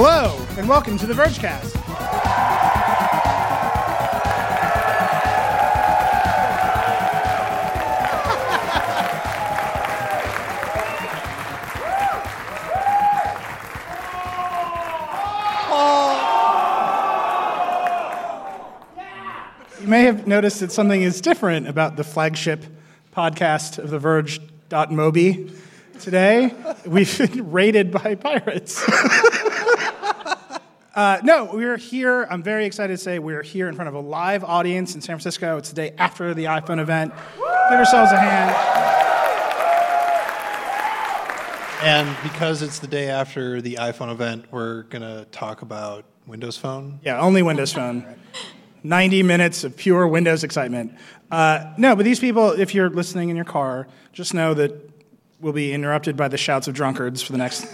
Hello, and welcome to the Vergecast. You may have noticed that something is different about the flagship podcast of The Verge.mobi today. We've been raided by pirates. Uh, no, we're here. I'm very excited to say we're here in front of a live audience in San Francisco. It's the day after the iPhone event. Give yourselves a hand. And because it's the day after the iPhone event, we're going to talk about Windows Phone. Yeah, only Windows Phone. 90 minutes of pure Windows excitement. Uh, no, but these people, if you're listening in your car, just know that we'll be interrupted by the shouts of drunkards for the next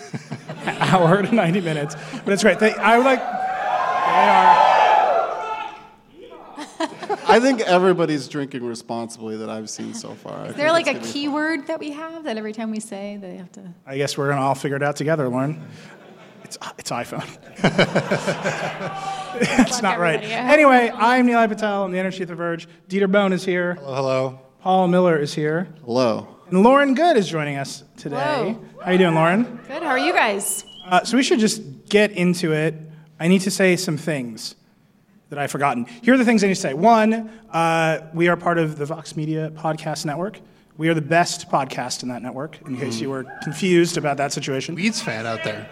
hour to 90 minutes. But it's great. They, I would like. They are. I think everybody's drinking responsibly that I've seen so far. Is there like a keyword that we have that every time we say they have to? I guess we're going to all figure it out together, Lauren. It's, it's iPhone. It's not right. Anyway, I'm Nilay Patel. I'm the editor of The Verge. Dieter Bohn is here. Hello, hello. Paul Miller is here. Hello. And Lauren Goode is joining us today. Hello. How are you doing, Lauren? Good. How are you guys? Uh, so we should just get into it. I need to say some things that I've forgotten. Here are the things I need to say. One, uh, we are part of the Vox Media Podcast Network. We are the best podcast in that network, in case you were confused about that situation. Weeds fan out there.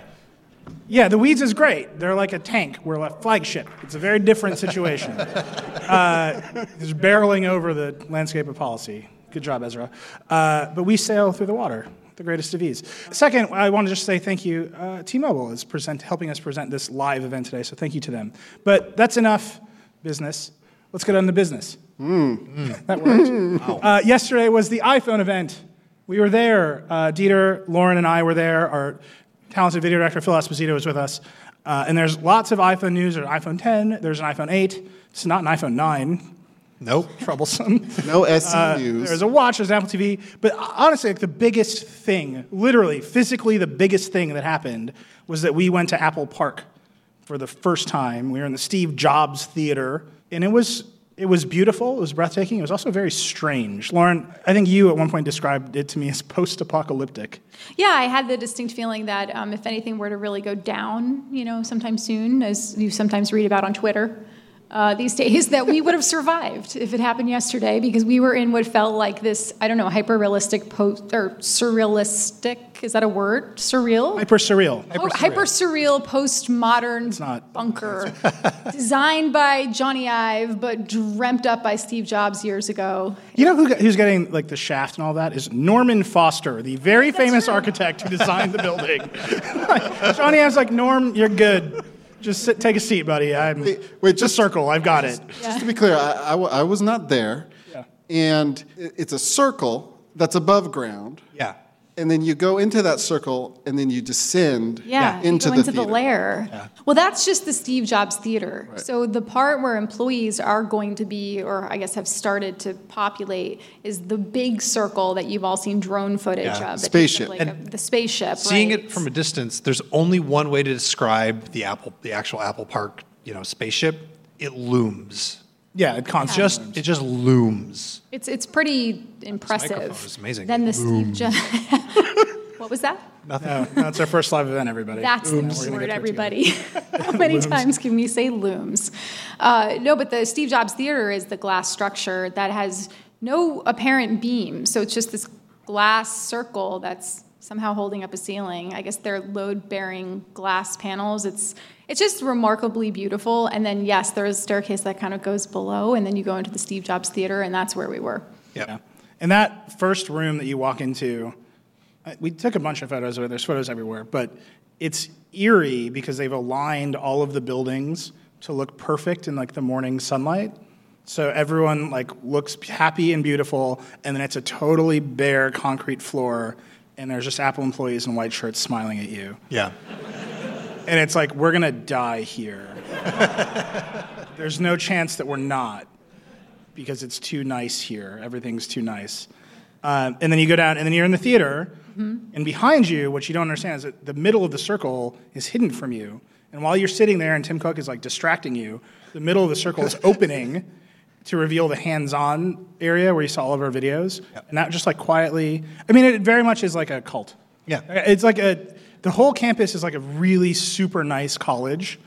Yeah, the Weeds is great. They're like a tank. We're a flagship. It's a very different situation. uh, just barreling over the landscape of policy. Good job, Ezra. Uh, but we sail through the water, the greatest of ease. Second, I want to just say thank you. Uh, T-Mobile is present, helping us present this live event today, so thank you to them. But that's enough business. Let's get on to business. That worked. Uh, yesterday was the iPhone event. We were there. Uh, Dieter, Lauren, and I were there. Our talented video director Phil Esposito was with us. Uh, and there's lots of iPhone news. There's an iPhone 10. There's an iPhone 8. It's not an iPhone 9. Nope. Troublesome. No SC Uh, news. there's a watch. There's an Apple TV. But honestly, like the biggest thing, literally, physically, the biggest thing that happened was that we went to Apple Park for the first time. We were in the Steve Jobs Theater, and it was it was beautiful. It was breathtaking. It was also very strange. Lauren, I think you at one point described it to me as post-apocalyptic. Yeah, I had the distinct feeling that um, if anything were to really go down, you know, sometime soon, as you sometimes read about on Twitter uh, these days, that we would have survived if it happened yesterday because we were in what felt like this, I don't know, hyper realistic post or surrealistic. Is that a word? Surreal. Hyper surreal. Oh, hyper surreal postmodern not- bunker designed by Jony Ive but dreamt up by Steve Jobs years ago. You know who, who's getting like the shaft and all that is Norman Foster, the very famous true. architect who designed the building. Jony Ive's like, Norm, you're good. Just sit, take a seat, buddy. I'm wait, just just- circle. I've got it. Just to be clear, I was not there. Yeah. And it's a circle that's above ground. Yeah. And then you go into that circle and then you descend Yeah, you into go the into the theater. lair. Well, that's just the Steve Jobs Theater. So the part where employees are going to be, or I guess have started to populate, is the big circle that you've all seen drone footage Yeah, of. that spaceship. like, And a- the spaceship. Seeing right. it from a distance, there's only one way to describe the Apple, the actual Apple Park, you know, spaceship. It looms. Yeah, it constantly. Just it just looms. It's it's pretty impressive. microphone is amazing. Then the Steve Jobs. what was that? Nothing. No, no, it's our first live event, everybody. That's the We're gonna key get word, everybody. How many times can we say looms? Uh, no, but the Steve Jobs Theater is the glass structure that has no apparent beam. So it's just this glass circle that's somehow holding up a ceiling. I guess they're load-bearing glass panels. It's it's just remarkably beautiful. And then yes, there's a staircase that kind of goes below, and then you go into the Steve Jobs Theater, and that's where we were. Yep. Yeah. And that first room that you walk into, uh, we took a bunch of photos of it. There's photos everywhere, but it's eerie because they've aligned all of the buildings to look perfect in like the morning sunlight. So everyone like looks happy and beautiful, and then it's a totally bare concrete floor, and there's just Apple employees in white shirts smiling at you. Yeah. And it's like, we're gonna die here. There's no chance that we're not because it's too nice here. Everything's too nice. Um, and then you go down, and then you're in the theater, and behind you, what you don't understand is that the middle of the circle is hidden from you. And while you're sitting there and Tim Cook is like distracting you, the middle of the circle is opening to reveal the hands-on area where you saw all of our videos, and that just like quietly. I mean, it very much is like a cult. Yeah. it's like a. The whole campus is like a really super nice college.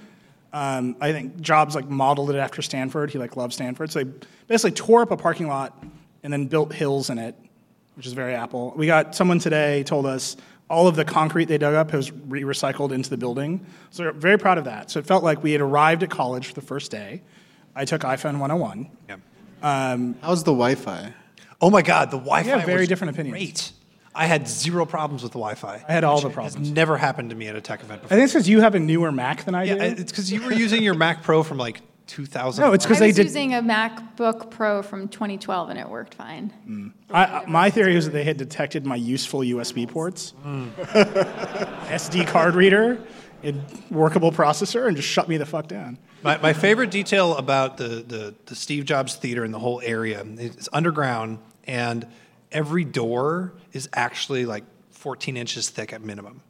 Um, I think Jobs like modeled it after Stanford. He like loved Stanford, so they basically tore up a parking lot and then built hills in it, which is very Apple. We got someone today told us all of the concrete they dug up was re- recycled into the building. So we're very proud of that. So it felt like we had arrived at college for the first day. I took iPhone 101. Yeah. How's the Wi-Fi? Oh my God, the Wi-Fi. have very was different opinions. Great. I had zero problems with the Wi-Fi. I had all which the Has problems. never happened to me at a tech event before. I think it's because you have a newer Mac than I Yeah, do. I- it's because you were using your Mac Pro from like 2000. no, it's because I they was did. using a MacBook Pro from 2012 and it worked fine. Mm. I, I- my theory is that they had detected my useful USB ports, SD card reader, a workable processor, and just shut me the fuck down. My, my favorite detail about the, the, the Steve Jobs Theater and the whole area is underground, and every door is actually like 14 inches thick at minimum.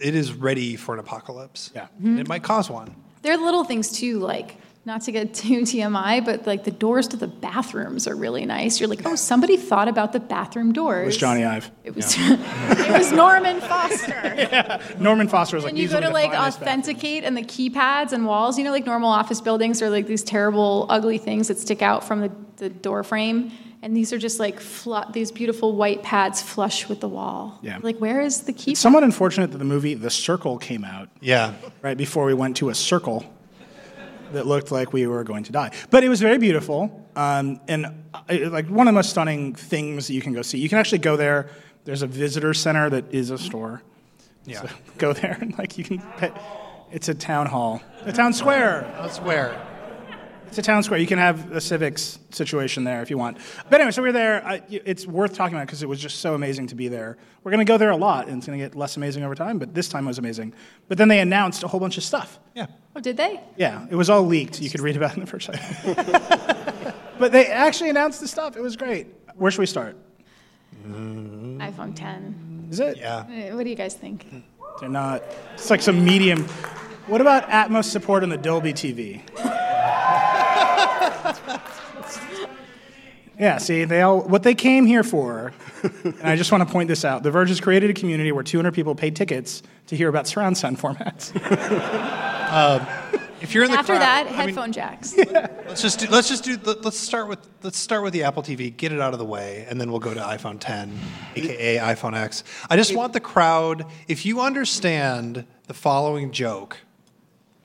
It is ready for an apocalypse. Yeah. And It might cause one. There are little things too, like not to get too TMI, but like the doors to the bathrooms are really nice. You're like, oh, somebody thought about the bathroom doors. It was Jony Ive. It was. it was Norman Foster. yeah, Norman Foster was like, And you go to like finest bathrooms." authenticate and the keypads and walls. You know, like normal office buildings are like these terrible, ugly things that stick out from the, the door frame. And these are just like flu- these beautiful white pads flush with the wall. Yeah. Like, where is the key? It's Somewhat unfortunate that the movie The Circle came out Yeah. right before we went to a circle that looked like we were going to die. But it was very beautiful, um, and uh, like one of the most stunning things that you can go see. You can actually go there. There's a visitor center that is a store. Yeah. So go there and like you can. Pet, it's a town hall, a town square. I swear. It's a town square. You can have a civics situation there if you want. But anyway, so we we're there. I, it's worth talking about because it was just so amazing to be there. We're going to go there a lot, and it's going to get less amazing over time. But this time was amazing. But then they announced a whole bunch of stuff. Yeah. Oh, did they? Yeah, it was all leaked. You could read about it in the first second. but they actually announced the stuff. It was great. Where should we start? iPhone 10. Is it? Yeah. Uh, What do you guys think? They're not. It's like some medium. What about Atmos support on the Dolby TV? Yeah, see, they all what they came here for, and I just want to point this out. The Verge has created a community where 200 people paid tickets to hear about surround sound formats. Um, if you're in the After crowd, that, I mean, headphone jacks. let's just do, let's just do let's start with let's start with the Apple TV, get it out of the way, and then we'll go to iPhone 10, aka iPhone X. I just want the crowd. If you understand the following joke,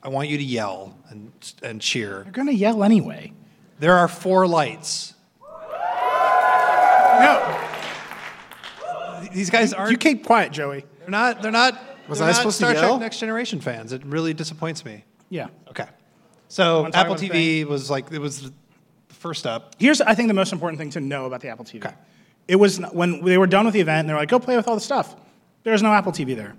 I want you to yell and and cheer. They're gonna yell anyway. There are four lights. No, These guys aren't. you keep quiet, Joey. They're not. They're not. Was they're I not supposed to yell? Trek Next Generation fans? It really disappoints me. Yeah. Okay. So Wanna Apple about the TV was like it was the first up. Here's, I think, the most important thing to know about the Apple TV. Okay. It was n- when they were done with the event, and they were like, "Go play with all the stuff." There was no Apple TV there.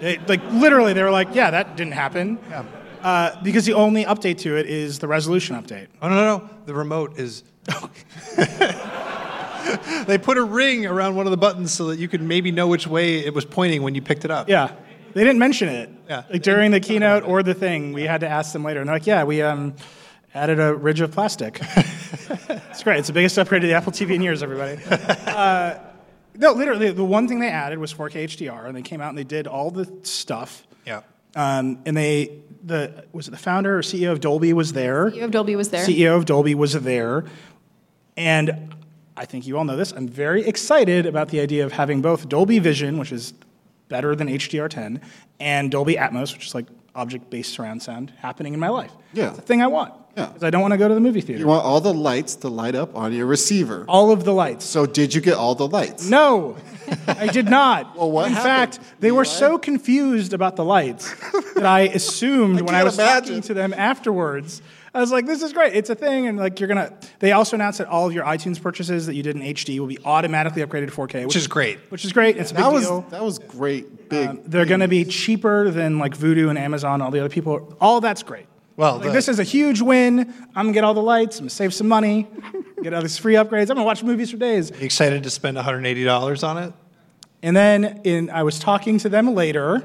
They, like literally, they were like, "Yeah, that didn't happen," Yeah. Uh, because the only update to it is the resolution update. Oh no no no! The remote is. they put a ring around one of the buttons so that you could maybe know which way it was pointing when you picked it up. Yeah, they didn't mention it. Yeah. Like during the keynote or the thing, we had to ask them later, and they're like, "Yeah, we um, added a ridge of plastic." it's great. It's the biggest upgrade to the Apple TV in years, everybody. Uh, no, literally, the one thing they added was 4K HDR, and they came out and they did all the stuff. Yeah. Um, and they, the was it the founder or CEO of Dolby was there. CEO of Dolby was there. CEO of Dolby was there, and I think you all know this. I'm very excited about the idea of having both Dolby Vision, which is better than HDR10, and Dolby Atmos, which is like object-based surround sound, happening in my life. Yeah. it's the thing I want. Yeah. 'Cause I don't want to go to the movie theater. You want all the lights to light up on your receiver. all of the lights. So did you get all the lights? No, I did not. Well, what In happened? fact, they were Eli? so confused about the lights that I assumed when I was talking to them afterwards. I was like, "This is great. It's a thing." And like, you're gonna. They also announced that all of your iTunes purchases that you did in HD will be automatically upgraded to 4K, which, is great. Which is great. It's a big That was deal. that was great. Big. Um, they're going to be cheaper than like Vudu and Amazon. All the other people. All that's great. Well, Like, the- this is a huge win. I'm gonna get all the lights. I'm gonna save some money. Get all these free upgrades. I'm gonna watch movies for days. You excited to spend 180 dollars on it? And then in, I was talking to them later,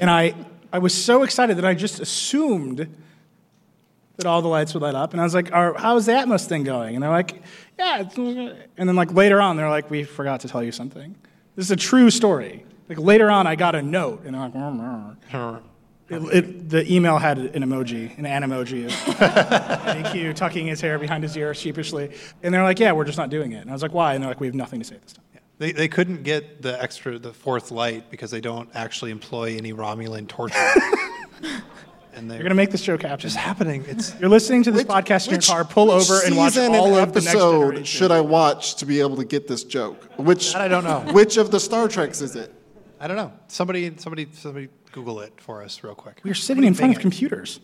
and I I was so excited that I just assumed that all the lights would light up, and I was like, "Are- "How's the Atmos thing going?" And they're like, "Yeah." And then like later on, they're like, "We forgot to tell you something." This is a true story. Like later on, I got a note, and they're like, "Mm, mm." It, it, the email had an emoji, an an emoji of AQ tucking his hair behind his ear sheepishly, and they're like, "Yeah, we're just not doing it." And I was like, "Why?" And they're like, "We have nothing to say this time." They, they couldn't get the extra, the fourth light because they don't actually employ any Romulan torture. and they're You're gonna make this joke happen. just happening. It's You're listening to this podcast in your car. Pull over and watch all and of the next episode generation. should I watch to be able to get this joke? Which That I don't know. Which of the Star Treks is it? I don't know. Somebody, somebody, somebody, Google it for us real quick. We're sitting in front of Bing it. computers.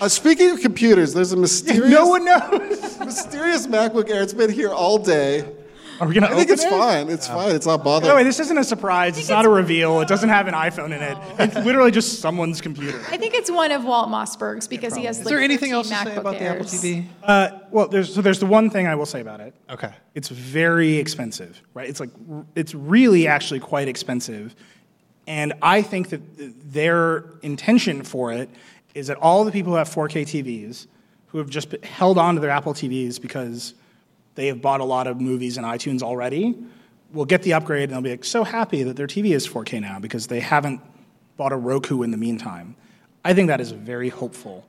Uh, speaking of computers, there's a mysterious, No one knows. mysterious MacBook Air. It's been here all day. Are we gonna I think it's it? fine. It's fine. It's not bothering. No, way, this isn't a surprise. It's not a reveal. It doesn't have an iPhone in it. It's literally just someone's computer. I think it's one of Walt Mossberg's because he has. Is like, there anything 13 else to say MacBook about the Apple TV? Uh, well, there's so there's the one thing I will say about it. Okay. It's very expensive, right? It's like it's really actually quite expensive, and I think that their intention for it is that all the people who have 4K TVs, who have just held on to their Apple TVs because they have bought a lot of movies in iTunes already, will get the upgrade and they'll be like so happy that their TV is 4K now because they haven't bought a Roku in the meantime. I think that is very hopeful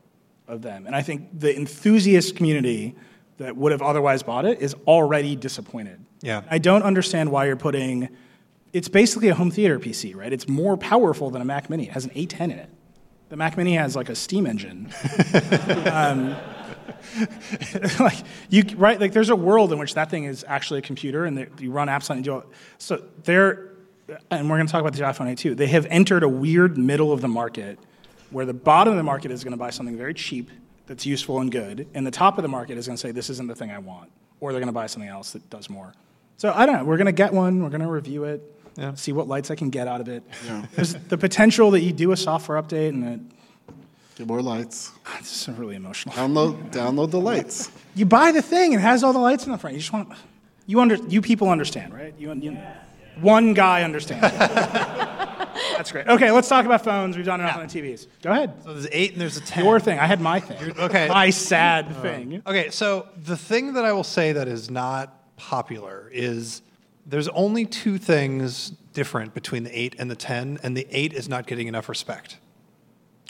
of them. And I think the enthusiast community that would have otherwise bought it is already disappointed. Yeah. I don't understand why you're putting it's basically a home theater PC, right? It's more powerful than a Mac Mini. It has an A10 in it. The Mac Mini has like a steam engine. um, like you right like there's a world in which that thing is actually a computer and that you run apps on it and do all, so they're and we're going to talk about the iphone 8 too they have entered a weird middle of the market where the bottom of the market is going to buy something very cheap that's useful and good and the top of the market is going to say this isn't the thing i want or they're going to buy something else that does more. So i don't know we're going to get one we're going to review it Yeah. see what lights i can get out of it. There's the potential that you do a software update and it, Get more lights. it's really emotional Download, download the lights. you buy the thing, it has all the lights in the front. You just want you under you people understand, right? You, you one guy understands. That's great. Okay, let's talk about phones. We've done enough on the TVs. Go ahead. So there's eight and there's a ten. Your thing. I had my thing. okay. My sad uh, thing. Okay, so the thing that I will say that is not popular is there's only two things different between the 8 and the 10, and the 8 is not getting enough respect.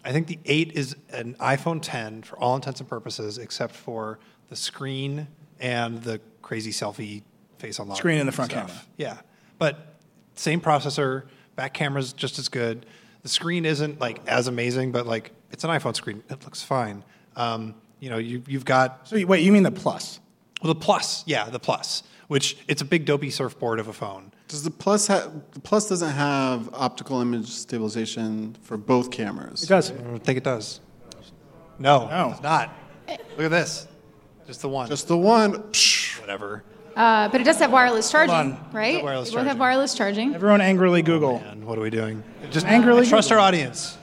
I think the 8 is an iPhone 10 for all intents and purposes, except for the screen and the crazy selfie face unlock. Screen in the front stuff. camera. Yeah, but same processor, back camera's just as good. The screen isn't like as amazing, but like it's an iPhone screen. It looks fine. Um, you know, you, you've got So you- wait, you mean the plus? well, the plus, yeah, the plus, which it's a big dopey surfboard of a phone. Does the plus have? The plus doesn't have optical image stabilization for both cameras. It does. I don't think it does. No, No. it's not. Look at this, just the one. Just the one. Psh, whatever. Uh, but it does have wireless charging, on. right? wireless They both have charging. wireless charging. Everyone angrily Google. And what are we doing? Just Angrily trust our audience.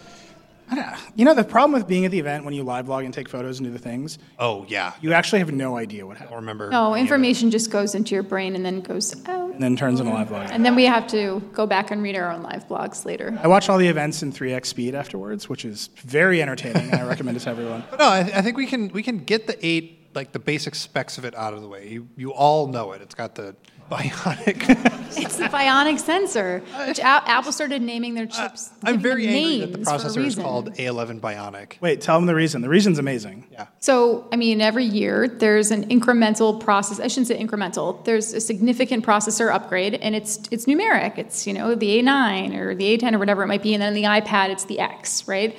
You know the problem with being at the event when you live vlog and take photos and do the things, Oh yeah, you actually have no idea what I happened, don't remember. No, any of it. information just goes into your brain and then goes out. and then turns into live vlog. And then we have to go back and read our own live blogs later. I watch all the events in 3x speed afterwards, which is very entertaining, and I recommend it to everyone. But no, I, I think we can we can get the eight like the basic specs of it out of the way. You you all know it. It's got the bionic. It's the bionic sensor, which A- Apple started naming their uh, chips. I'm very them angry that the names for a processor is called A11 Bionic. Wait, tell them the reason. The reason's amazing. Yeah. So, I mean, every year there's an incremental process. I shouldn't say incremental. There's a significant processor upgrade, and it's it's numeric. It's you know the A9 or the A10 or whatever it might be, and then on the iPad it's the X, right?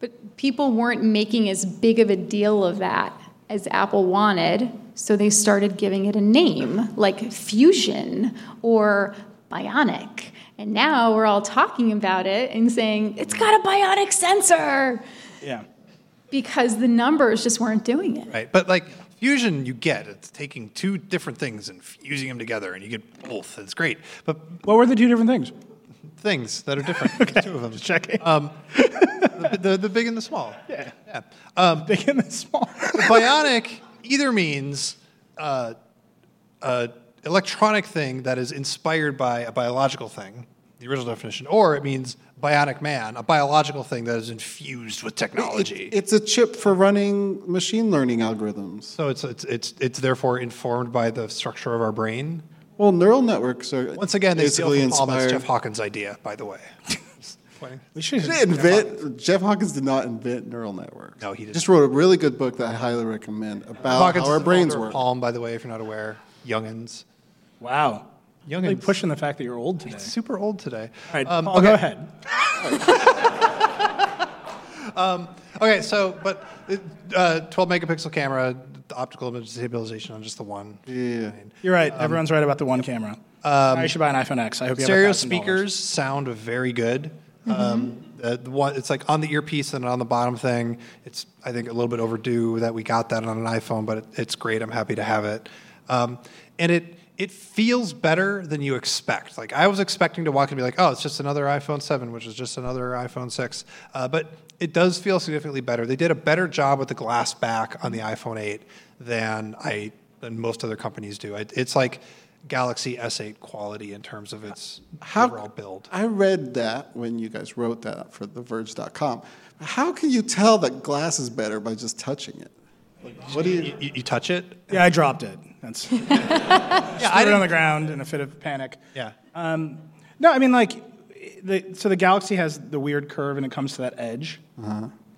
But people weren't making as big of a deal of that as Apple wanted, so they started giving it a name like Fusion or Bionic. And now we're all talking about it and saying it's got a bionic sensor Yeah. because the numbers just weren't doing it. Right. But like fusion, you get it's taking two different things and fusing them together, and you get both. It's great. But What were the two different things? Things that are different. There's two of them. Just checking. Um, the, the, the big and the small. yeah. Yeah. Um, Big and the small. bionic either means uh, a electronic thing that is inspired by a biological thing. the original definition, or it means bionic man, a biological thing that is infused with technology. It- it's a chip for running machine learning algorithms. so it's, it's it's it's therefore informed by the structure of our brain. Well, neural networks are Once again, they steal basically from Paul. That's inspired. Jeff Hawkins' idea, by the way. We should didn't invent. Jeff Hawkins did not invent neural networks. No, he didn't. Just wrote a really good book that I highly recommend about Hawkins how our is brains founder work. Palm, by the way, if you're not aware. Youngins. Wow. Youngins. Really pushing the fact that you're old today. Super old today. All right, Um, Paul, go ahead. Okay, so but uh, 12 megapixel camera, the optical image stabilization on just the one. Yeah. You're right. Everyone's right about the one camera. Now you should buy an iPhone X. I hope you Stereo have speakers sound very good. Um, the, the one, it's like on the earpiece and on the bottom thing. It's I think a little bit overdue that we got that on an iPhone, but it, it's great. I'm happy to have it, um, and it it feels better than you expect. Like I was expecting to walk and be like, oh, it's just another iPhone 7, which is just another iPhone 6, uh, but it does feel significantly better. They did a better job with the glass back on the iPhone 8 than I than most other companies do. It, it's like Galaxy S8 quality in terms of its overall build. I read that when you guys wrote that for TheVerge.com. How can you tell that glass is better by just touching it? Like, what do you? You, you, you touch it? Yeah, I dropped it. That's yeah, I I it on the ground in a fit of panic. Yeah. Um, no, I mean like, the, so the Galaxy has the weird curve, and it comes to that edge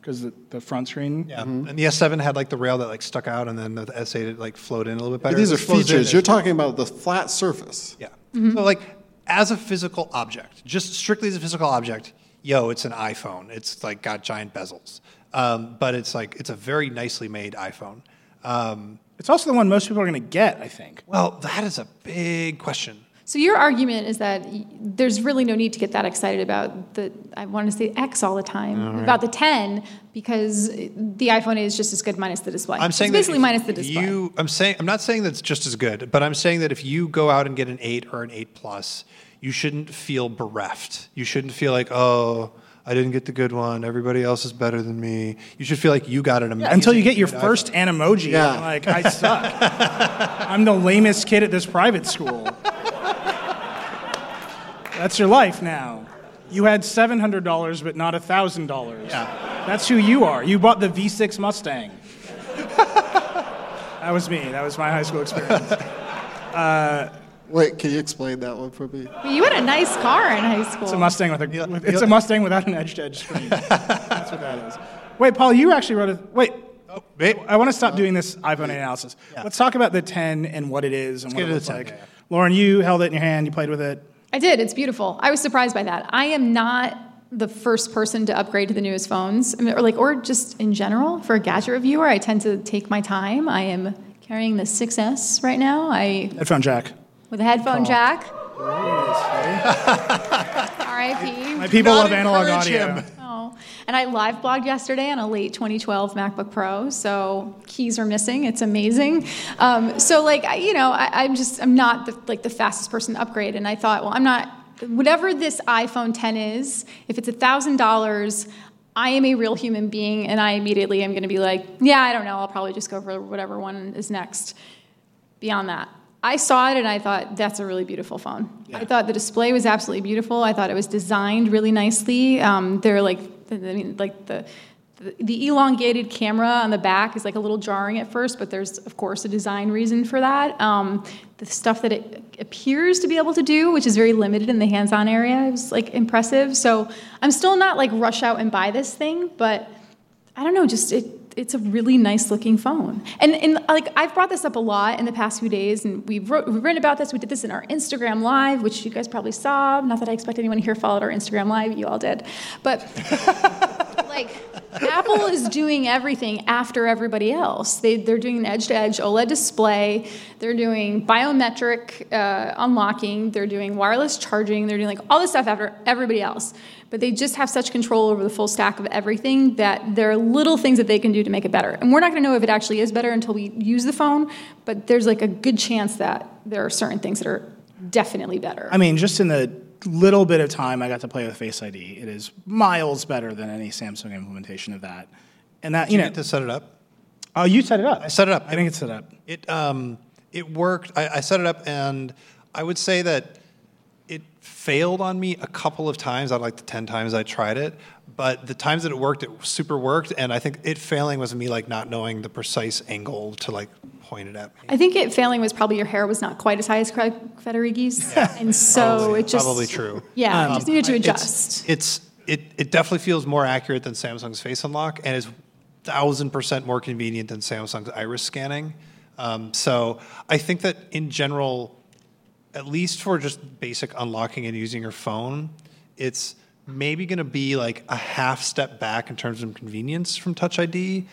because the, the front screen. Yeah. And the S7 had like the rail that like stuck out, and then the S8 it like flowed in a little bit better. These are This flows in features. You're talking about the flat surface. Yeah. So like as a physical object, just strictly as a physical object, yo, it's an iPhone. It's like got giant bezels, um, but it's like it's a very nicely made iPhone. Um, It's also the one most people are going to get. I think. well, that is a big question. So your argument is that there's really no need to get that excited about the I want to say X all the time about the 10 because the iPhone is just as good minus the display. I'm saying it's basically minus the display. You, I'm saying I'm not saying that's just as good, but I'm saying that if you go out and get an eight or an eight plus, you shouldn't feel bereft. You shouldn't feel like oh. I didn't get the good one. Everybody else is better than me. You should feel like you got an amazing. Until you get your first iPhone. Animoji, Yeah. Like I suck. I'm the lamest kid at this private school. That's your life now. You had seven hundred dollars, but not thousand dollars. Yeah. That's who you are. You bought the V6 Mustang. that was me. That was my high school experience. Uh, wait, can you explain that one for me? You had a nice car in high school. It's a Mustang with a. with- it's a Mustang without an edge-to-edge screen. That's what that is. Wait, Paul, you actually wrote a. Wait, Oh, wait. I want to stop doing this iPhone 8 analysis. Let's talk about the 10 and what it is and what get it looks like. yeah, yeah. Lauren, you held it in your hand. You played with it. I did. It's beautiful. I was surprised by that. I am not the first person to upgrade to the newest phones, I mean, or like, or just in general for a gadget reviewer. I tend to take my time. I am carrying the 6S right now. I Headphone jack. with a headphone jack. R.I.P. My people love analog audio. him. And I live blogged yesterday on a late 2012 MacBook Pro, so keys are missing. It's amazing. Um, so like I, you know, I, I'm just I'm not the, like the fastest person to upgrade, and I thought, well, I'm not. Whatever this iPhone 10 is, if it's a thousand dollars. I am a real human being, and I immediately am going to be like, yeah, I don't know. I'll probably just go for whatever one is next. Beyond that, I saw it and I thought that's a really beautiful phone. I thought the display was absolutely beautiful. I thought it was designed really nicely. Um, they're like, I mean, like the, the elongated camera on the back is like a little jarring at first, but there's of course a design reason for that. Um, the stuff that it appears to be able to do, which is very limited in the hands-on area, is like impressive. So I'm still not like rush out and buy this thing, but I don't know, just it. It's a really nice looking phone, and and like I've brought this up a lot in the past few days, and we've, wrote, we've written about this. We did this in our Instagram live, which you guys probably saw. Not that I expect anyone here followed our Instagram live, you all did, but like Apple is doing everything after everybody else. They, they're doing an edge-to-edge OLED display. They're doing biometric uh, unlocking. They're doing wireless charging. They're doing like all this stuff after everybody else. But they just have such control over the full stack of everything that there are little things that they can do to make it better. And we're not going to know if it actually is better until we use the phone. But there's like a good chance that there are certain things that are definitely better. I mean, just in the little bit of time I got to play with Face ID, it is miles better than any Samsung implementation of that. And that, you You know, to set it up. oh, you set it up. I set it up. I didn't get set up. It um, it worked. I, I set it up, and I would say that it failed on me a couple of times out of like the 10 times I tried it. But the times that it worked, it super worked. And I think it failing was me like not knowing the precise angle to like point it at me. I think it failing was probably your hair was not quite as high as Craig Federighi's, and so Probably- it just probably true. Yeah, it Um, just needed to it's- adjust. It's, it, it definitely feels more accurate than Samsung's Face Unlock and is thousand percent more convenient than Samsung's iris scanning. Um, so I think that in general, at least for just basic unlocking and using your phone, it's maybe going to be like a half step back in terms of convenience from Touch ID,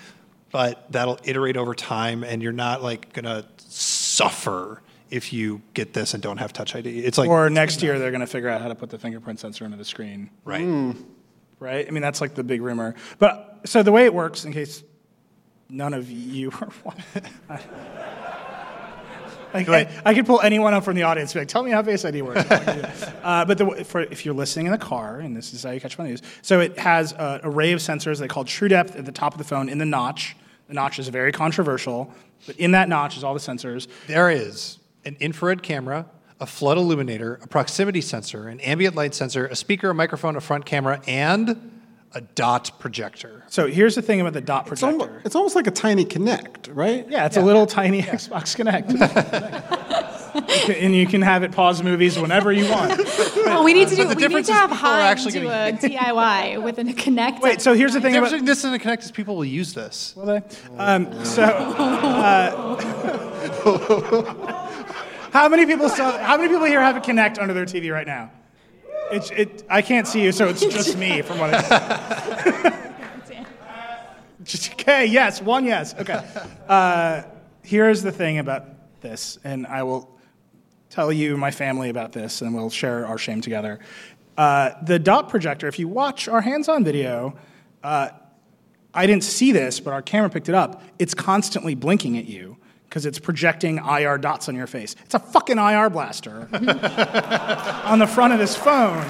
but that'll iterate over time, and you're not like going to suffer if you get this and don't have Touch ID. It's like Or next year, they're going to figure out how to put the fingerprint sensor into the screen. right. right? I mean, that's like the big rumor. But so the way it works, in case none of you are. Like, I, I could pull anyone up from the audience and be like, tell me how Face ID works. uh, but the, for, if you're listening in the car, and this is how you catch my news, so it has an array of sensors they call True Depth at the top of the phone in the notch. The notch is very controversial, but in that notch is all the sensors. There is an infrared camera, a flood illuminator, a proximity sensor, an ambient light sensor, a speaker, a microphone, a front camera, and a dot projector. So here's the thing about the dot It's projector. almost, it's almost like a tiny Kinect, right? Yeah, it's a little tiny Xbox Kinect. You can- and you can have it pause movies whenever you want. Oh, we need to do. the We need difference to is have people are actually do gonna- a DIY with a Kinect. Wait, so here's the thing The about. difference between this and the Kinect is people will use this. Will they? Um, so, uh, how many people saw? How many people here have a Kinect under their TV right now? It's it. I can't see you, so it's just me from what I. Just, okay. Yes. One. Yes. Okay. Uh, here's the thing about this, and I will tell you my family about this, and we'll share our shame together. Uh, the dot projector. If you watch our hands-on video. Uh, I didn't see this, but our camera picked it up. It's constantly blinking at you because it's projecting IR dots on your face. It's a fucking IR blaster on the front of this phone,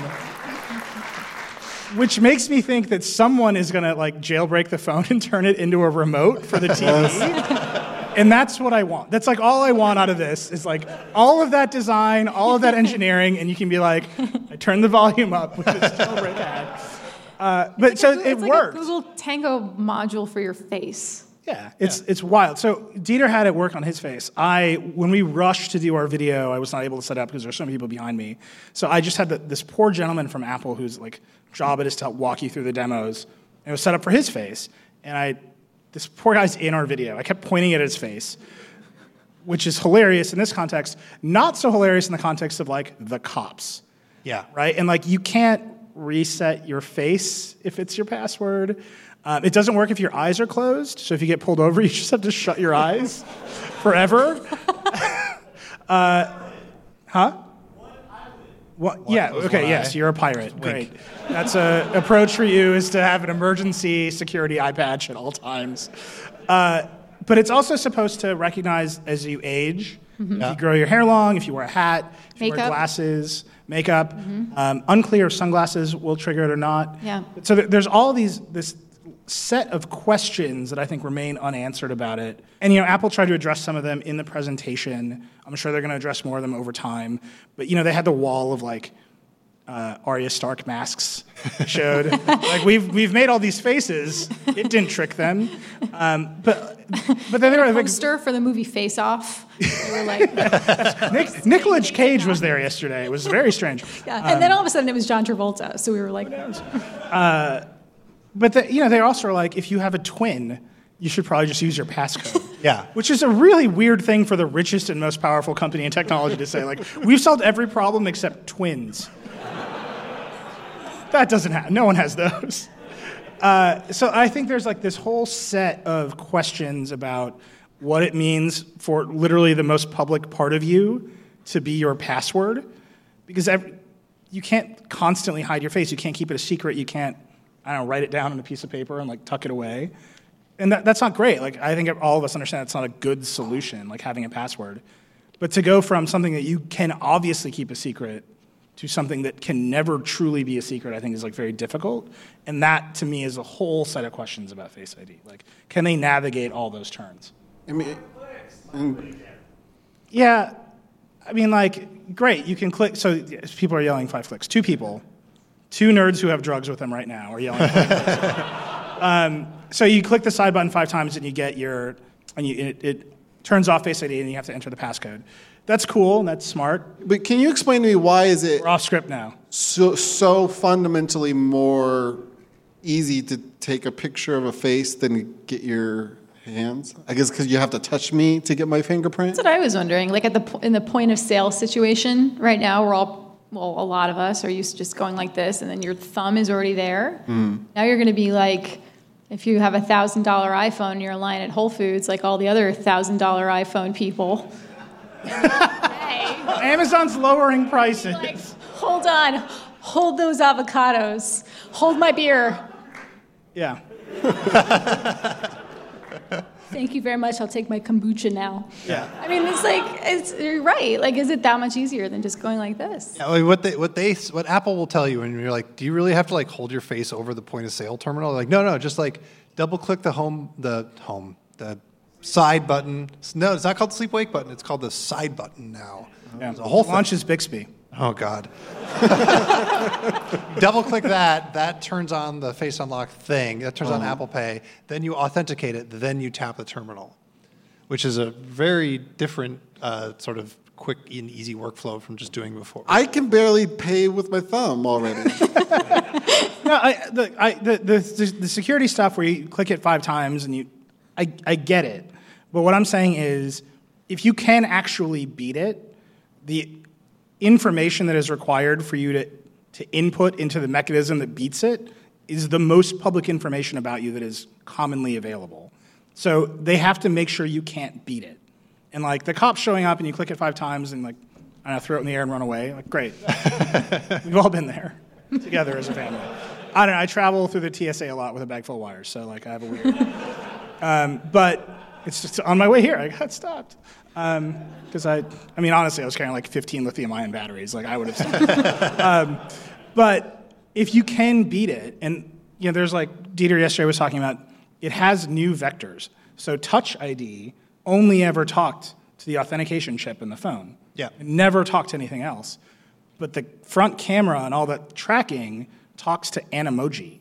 which makes me think that someone is gonna like jailbreak the phone and turn it into a remote for the TV. And that's what I want. That's like all I want out of this is like all of that design, all of that engineering, and you can be like, I turn the volume up with this jailbreak ad. Uh, but so it it's like worked. a Google Tango module for your face. Yeah, it's it's wild. So Dieter had it work on his face. I when we rushed to do our video, I was not able to set up because there's so many people behind me. So I just had the, this poor gentleman from Apple whose like job it is to help walk you through the demos. And it was set up for his face, and I this poor guy's in our video. I kept pointing at his face, which is hilarious in this context. Not so hilarious in the context of like the cops Yeah. right? And like you can't reset your face if it's your password. Um, it doesn't work if your eyes are closed. So if you get pulled over, you just have to shut your eyes forever. uh, huh? What? Yeah. Okay. one Yes, you're a pirate. Great. That's a approach for you is to have an emergency security eye patch at all times. Uh, but it's also supposed to recognize as you age. If you grow your hair long, if you wear a hat, if you wear Makeup. glasses, makeup. Um, unclear if sunglasses will trigger it or not. Yeah. So there's all these this set of questions that I think remain unanswered about it. And you know, Apple tried to address some of them in the presentation. I'm sure they're going to address more of them over time. But you know, they had the wall of like uh, Arya Stark masks showed. like we've we've made all these faces. It didn't trick them. Um, but but then they were like, Poster for the movie Face Off. They were like, Nick, Nicolas Cage was there yesterday. It was very strange. yeah. And then all of a sudden it was John Travolta. So we were like, But the, you know, they also are like, if you have a twin, you should probably just use your passcode. Yeah. Which is a really weird thing for the richest and most powerful company in technology to say. Like, we've solved every problem except twins. that doesn't happen. No one has those. Uh, so I think there's like this whole set of questions about what it means for literally the most public part of you to be your password, because every, you can't constantly hide your face. You can't keep it a secret. You can't, I don't know, write it down on a piece of paper and like tuck it away. And that, that's not great. Like I think all of us understand it's not a good solution, like having a password. But to go from something that you can obviously keep a secret to something that can never truly be a secret, I think is like very difficult. And that to me is a whole set of questions about Face ID. Like, can they navigate all those turns? I mean, Yeah, I mean, like, great. You can click. So people are yelling five clicks. Two people, two nerds who have drugs with them right now are yelling. Um, so you click the side button five times and you get your, and you, it, it turns off Face ID and you have to enter the passcode. That's cool. and That's smart. But can you explain to me why is it We're off script now. so, so fundamentally more easy to take a picture of a face than get your hands? I guess because you have to touch me to get my fingerprint. That's what I was wondering. Like at the in the point of sale situation right now, we're all well, a lot of us are used to just going like this, and then your thumb is already there. Hmm. Now you're going to be like, if you have a thousand dollar iPhone, you're in line at Whole Foods, like all the other thousand dollar iPhone people. hey, Amazon's lowering prices. like, hold on, hold those avocados, hold my beer. yeah. Thank you very much. I'll take my kombucha now. Yeah. I mean, it's like it's you're right. Like, is it that much easier than just going like this? Yeah, I mean, what they what they what Apple will tell you, and you're like, do you really have to like hold your face over the point of sale terminal? Like, no, no, just like double click the home the home the side button. No, it's not called the sleep wake button. It's called the side button now. yeah. It's a whole thing. launches Bixby. Oh God. Double click that. That turns on the face unlock thing. That turns on Apple Pay. Then you authenticate it. Then you tap the terminal, which is a very different uh, sort of quick and easy workflow from just doing before. I can barely pay with my thumb already. No, I, the, I, the, the, the security stuff where you click it five times and you, I, I get it. But what I'm saying is, if you can actually beat it, the information that is required for you to, to input into the mechanism that beats it is the most public information about you that is commonly available. So they have to make sure you can't beat it. And like the cops showing up and you click it five times and like, I don't know, throw it in the air and run away. Like, great. We've all been there together as a family. I don't know. I travel through the TSA a lot with a bag full of wires, so like I have a weird. um, but it's just on my way here. I got stopped because I. I mean, honestly, I was carrying like 15 lithium-ion batteries. Like I would have. Um, but if you can beat it, and you know, there's like Dieter yesterday was talking about, it has new vectors. So Touch ID only ever talked to the authentication chip in the phone. Yeah. It never talked to anything else. But the front camera and all that tracking talks to Animoji,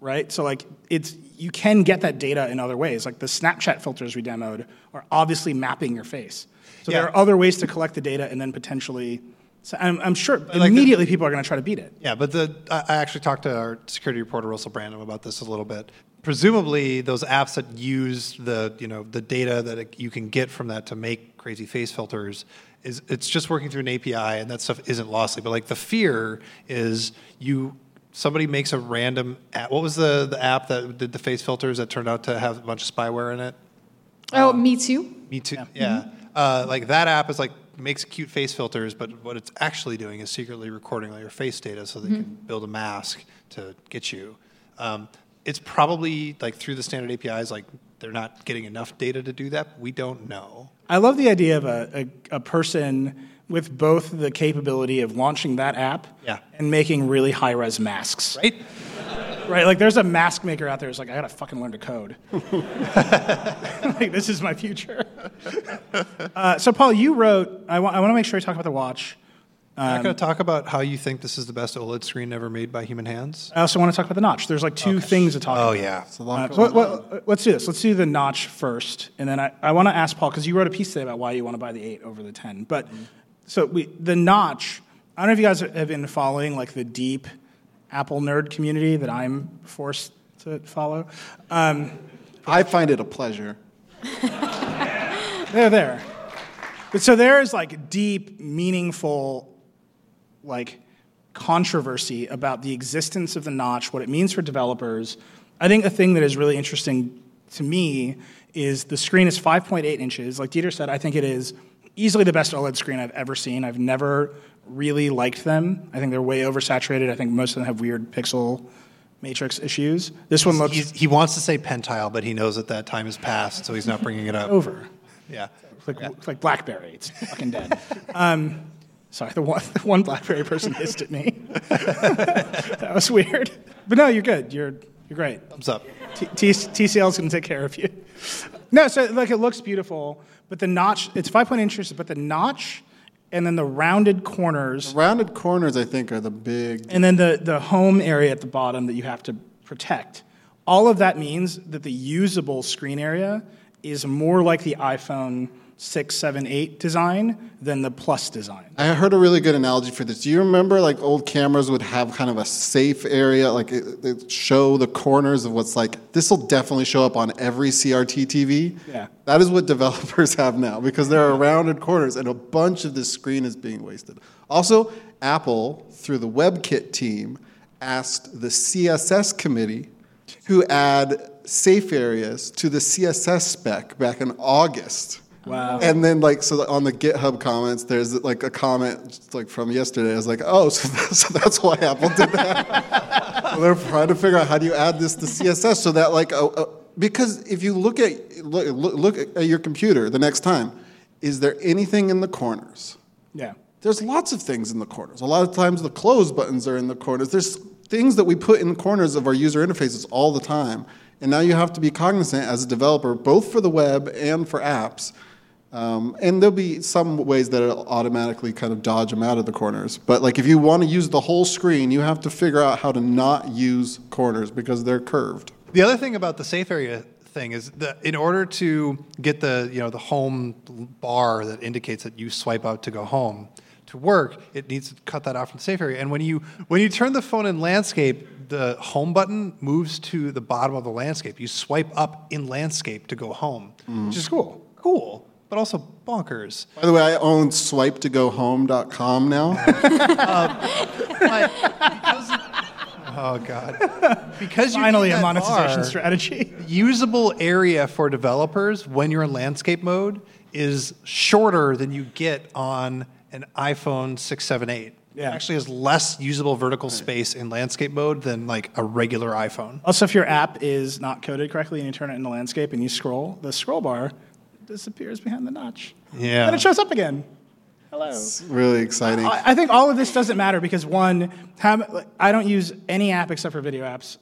right? So like it's you can get that data in other ways. Like the Snapchat filters we demoed are obviously mapping your face. So there are other ways to collect the data and then potentially. So I'm, I'm sure like the- immediately people are going to try to beat it. Yeah, but the I I actually talked to our security reporter Russell Brandom about this a little bit. Presumably, those apps that use the you know the data that it- you can get from that to make crazy face filters is it's just working through an API and that stuff isn't lossy. But like the fear is you somebody makes a random app. What was the the app that did the face filters that turned out to have a bunch of spyware in it? Oh, me too. Me too. Yeah. Uh, like that app is like makes cute face filters, but what it's actually doing is secretly recording all your face data so they can build a mask to get you. Um, it's probably like through the standard APIs, like they're not getting enough data to do that. We don't know. I love the idea of a, a, a person with both the capability of launching that app Yeah. and making really high res masks. Right? Right, like there's a mask maker out there who's like, I gotta fucking learn to code. like, this is my future. uh, so, Paul, you wrote, I want, I want to make sure we talk about the watch. I'm not going to talk about how you think this is the best OLED screen ever made by human hands. I also want to talk about the notch. There's like two things to talk Oh about. Oh, yeah. It's a lot Uh, so let- on. let- let's do this. Let's do the notch first, and then I, I want to ask Paul because you wrote a piece today about why you want to buy the eight over the ten. But so we, the notch. I don't know if you guys have been following like the deep Apple nerd community that I'm forced to follow. Um, I find it a pleasure. they're there. But so there is like deep, meaningful, like controversy about the existence of the notch, what it means for developers. I think a thing that is really interesting to me is the screen is 5.8 inches. Like Dieter said, I think it is easily the best OLED screen I've ever seen. I've never really liked them. I think they're way oversaturated. I think most of them have weird pixel matrix issues. This one looks He's, he wants to say pentile, but he knows that that time has passed, so he's not bringing it up. over. Yeah. It's like, it's like BlackBerry. It's fucking dead. Um, sorry, the one, the one BlackBerry person hissed at me. that was weird. But no, you're good. You're, you're great. Thumbs up. T- T- TCL is going to take care of you. No, so like it looks beautiful, but the notch, it's 5.8 inches, but the notch and then the rounded corners, Rounded corners, I think, are the big. and then the, the home area at the bottom that you have to protect. All of that means that the usable screen area is more like the iPhone 6, 7, 8 design than the Plus design. I heard a really good analogy for this. Do you remember like old cameras would have kind of a safe area, like it, it show the corners of what's like, this will definitely show up on every CRT TV? Yeah. That is what developers have now because there are rounded corners and a bunch of this screen is being wasted. Also, Apple, through the WebKit team, asked the CSS committee to add safe areas to the CSS spec back in August. Wow. And then, like, so on the GitHub comments, there's like a comment just, like from yesterday. I was like, oh, so that's, so that's why Apple did that. so they're trying to figure out how do you add this to CSS so that, like, uh, uh, because if you look at look, look look at your computer the next time, is there anything in the corners? Yeah. There's lots of things in the corners. A lot of times the close buttons are in the corners. There's things that we put in the corners of our user interfaces all the time. And now you have to be cognizant as a developer, both for the web and for apps. Um, and there'll be some ways that it'll automatically kind of dodge them out of the corners. But like if you want to use the whole screen, you have to figure out how to not use corners because they're curved. The other thing about the safe area thing is that in order to get the you know the home bar that indicates that you swipe out to go home to work, it needs to cut that off from the safe area. And when you when you turn the phone in landscape, the home button moves to the bottom of the landscape. You swipe up in landscape to go home, which is cool, cool, but also bonkers. By the way, I own swipetogohome.com now. Um, but because oh god, because you Finally, need a monetization bar, strategy. usable area for developers when you're in landscape mode is shorter than you get on an iPhone six, seven, eight. Yeah. It actually has less usable vertical space in landscape mode than like a regular iPhone. Also, if your app is not coded correctly and you turn it into landscape and you scroll, the scroll bar disappears behind the notch. Yeah. Then it shows up again. Hello. It's really exciting. I I think all of this doesn't matter because one, how, I don't use any app except for video apps.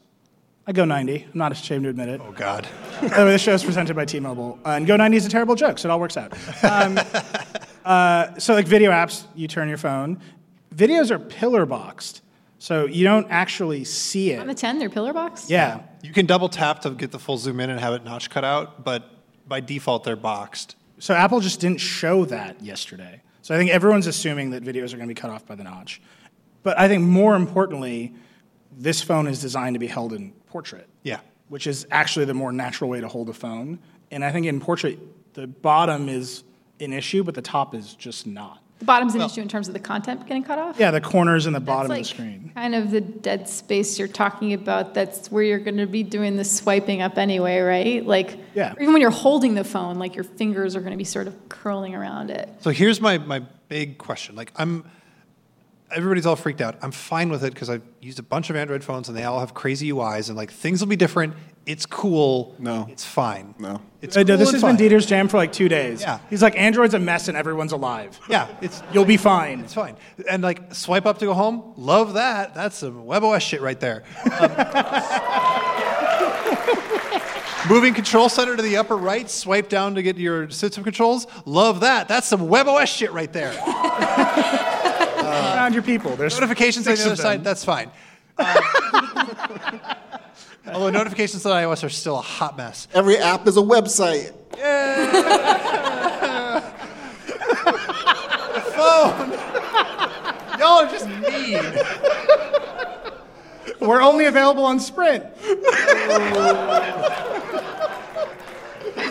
I go 90. I'm not ashamed to admit it. Oh god. By the this show is presented by T-Mobile, uh, and Go 90 is a terrible joke, so it all works out. Um, uh, so, like video apps, you turn your phone. Videos are pillar boxed, so you don't actually see it. On the 10, they're pillar box? Yeah, You can double tap to get the full zoom in and have it notch cut out, but by default they're boxed. So Apple just didn't show that yesterday. So I think everyone's assuming that videos are going to be cut off by the notch. But I think more importantly, this phone is designed to be held in portrait. Yeah. Which is actually the more natural way to hold a phone. And I think in portrait, the bottom is an issue, but the top is just not. The bottom's an issue in terms of the content getting cut off? Yeah, the corners and the That's bottom like of the screen. kind of the dead space you're talking about. That's where you're going to be doing the swiping up anyway, right? Like, Yeah. even when you're holding the phone, like your fingers are going to be sort of curling around it. So here's my, my big question. Like I'm everybody's all freaked out. I'm fine with it because I've used a bunch of Android phones and they all have crazy UIs and like things will be different. It's cool. No. It's fine. No. It's I know, cool this and has been. Dieter's jam for like two days. Yeah. He's like, Android's a mess and everyone's alive. Yeah, it's You'll be fine. it's fine. And like swipe up to go home. Love that. That's some WebOS shit right there. Um, moving control center to the upper right, swipe down to get your system controls. Love that. That's some WebOS shit right there. Around your people. There's Notifications on the other them. side, that's fine. Uh, although notifications on iOS are still a hot mess. Every app is a website. Yeah. Phone! Y'all are just mean. We're only available on Sprint.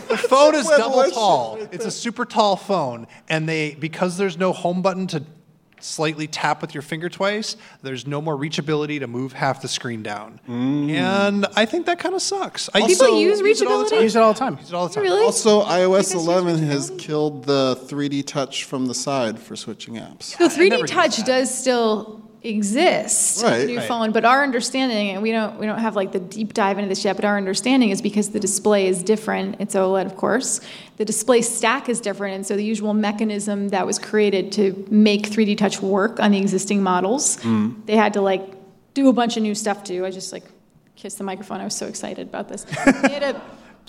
The phone is double tall. It's a super tall phone, and they because there's no home button to slightly tap with your finger twice, there's no more reachability to move half the screen down. Mm. And I think that kind of sucks. I People use use it all the reachability? time. I use it all the time. Use it all the oh, time. Really? Also, iOS 11 has killed the 3D touch from the side for switching apps. So 3D touch does still exist Right. in your Right. phone, but our understanding, and we don't we don't have like the deep dive into this yet, but our understanding is because the display is different. It's OLED, of course. The display stack is different, and so the usual mechanism that was created to make 3D touch work on the existing models, mm. they had to like do a bunch of new stuff too. I just like kissed the microphone. I was so excited about this.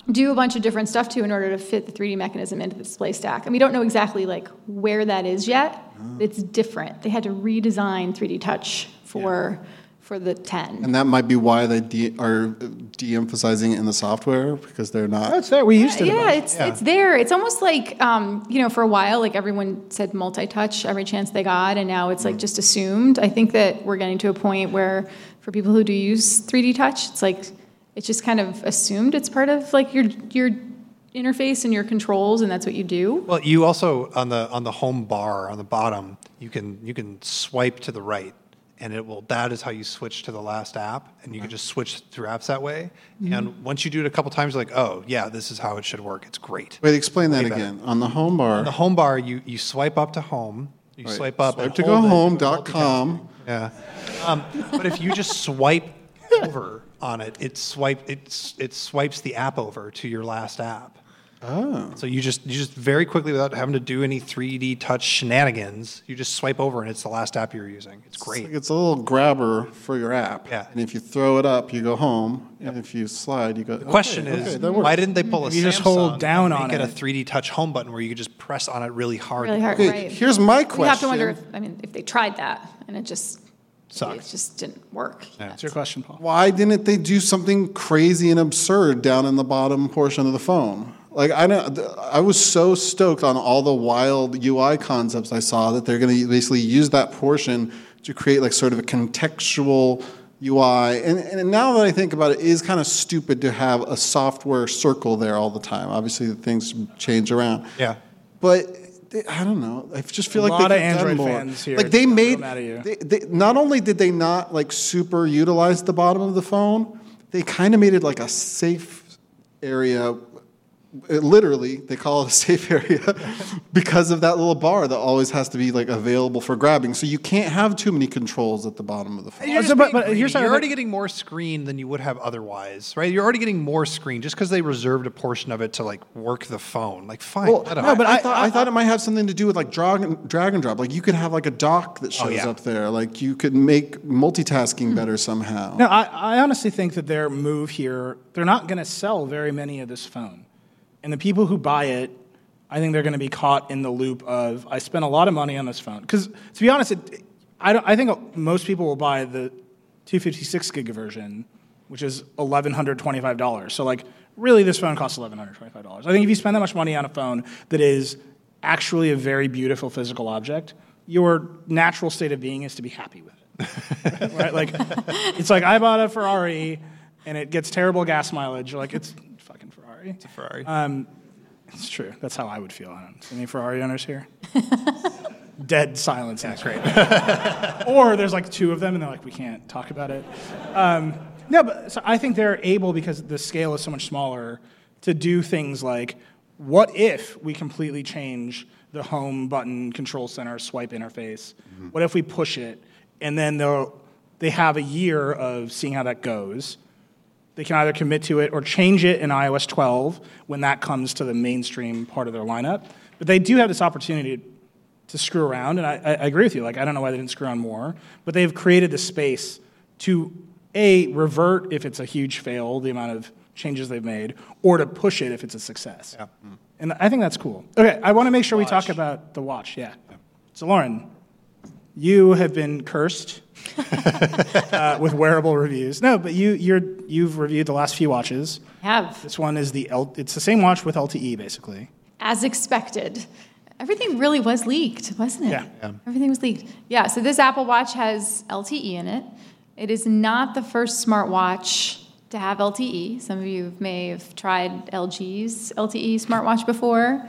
they had to do a bunch of different stuff to in order to fit the 3D mechanism into the display stack. And we don't know exactly like where that is yet. It's different. They had to redesign 3D Touch for for the 10. And that might be why they de- are de-emphasizing it in the software because they're not. That's there. We used to. yeah, it's it's there. It's almost like um, you know, for a while, like everyone said multi-touch every chance they got, and now it's like just assumed. I think that we're getting to a point where, for people who do use 3D touch, it's like it's just kind of assumed it's part of like your your interface and your controls, and that's what you do. Well, you also on the on the home bar on the bottom, you can you can swipe to the right, and it will. That is how you switch to the last app, and you can just switch through apps that way. And once you do it a couple times, you're like, oh yeah, this is how it should work. It's great. Wait, explain that again. On the home bar, On the home bar, you you swipe up to home. You Right. swipe up. Swipe to go it, home dot com. Yeah. Um, but if you just swipe over on it, it swipe it, it swipes the app over to your last app. Oh. So you just you just very quickly without having to do any 3D touch shenanigans, you just swipe over and it's the last app you're using. It's great. Like it's a little grabber for your app. Yeah. And if you throw it up, you go home. And if you slide, you go. The question okay, is, okay, why didn't they pull a You just Samsung hold down and on make it, it. a 3D touch home button where you could just press on it really hard? Really hard, Okay, right? here's my question. We have to wonder if I mean if they tried that and it just Sucked. it just didn't work. That's your question, Paul. Why didn't they do something crazy and absurd down in the bottom portion of the phone? Like I don't, I was so stoked on all the wild UI concepts I saw that they're going to basically use that portion to create like sort of a contextual UI. And, and now that I think about it, it is kind of stupid to have a software circle there all the time. Obviously, things change around. Yeah. But they- I don't know. I just feel A like lot they of Android fans here Like they made. mad at you. They, they, not only did they not like super utilize the bottom of the phone, they kind of made it like a safe area. It literally, they call it a safe area because of that little bar that always has to be like available for grabbing. So you can't have too many controls at the bottom of the phone. You're, so, but- but here's greedy. how I You're already getting more screen than you would have otherwise, right? You're already getting more screen just because they reserved a portion of it to like work the phone. Like, fine. Well, let no, 'em. but I, I- thought, I, thought it might have something to do with like drag and, drag and drop. Like you could have like a dock that oh, shows yeah. up there. Like you could make multitasking better somehow. No, I, I honestly think that their move here, they're not going to sell very many of this phone. And the people who buy it, I think they're going to be caught in the loop of, I spent a lot of money on this phone. Because to be honest, it, I, I think most people will buy the 256 gig version, which is $1,125. So, like, really, this phone costs $1,125. I think if you spend that much money on a phone that is actually a very beautiful physical object, your natural state of being is to be happy with it. right? Like, it's like I bought a Ferrari and it gets terrible gas mileage. Like, it's Ferrari. It's a Ferrari. It's true. That's how I would feel on it. Any Ferrari owners here? Dead silence. That's great. or there's like two of them and they're like, we can't talk about it. Um, no, but so I think they're able because the scale is so much smaller to do things like, what if we completely change the home button control center swipe interface? What if we push it and then they'll they have a year of seeing how that goes. They can either commit to it or change it in iOS 12 when that comes to the mainstream part of their lineup. But they do have this opportunity to screw around, and I, I agree with you. Like, I don't know why they didn't screw on more, but they've created the space to a revert if it's a huge fail, the amount of changes they've made, or to push it if it's a success. Mm-hmm. And I think that's cool. Okay, I want to make sure we talk about the watch. Yeah. So, Lauren, you have been cursed uh, with wearable reviews. No, but you you're you've reviewed the last few watches. I Have This one is the L, it's the same watch with LTE basically. as expected. Everything really was leaked, wasn't it? Yeah. Yeah. Everything was leaked. Yeah, so this Apple Watch has LTE in it. It is not the first smartwatch to have LTE. Some of you may have tried LG's LTE smartwatch before.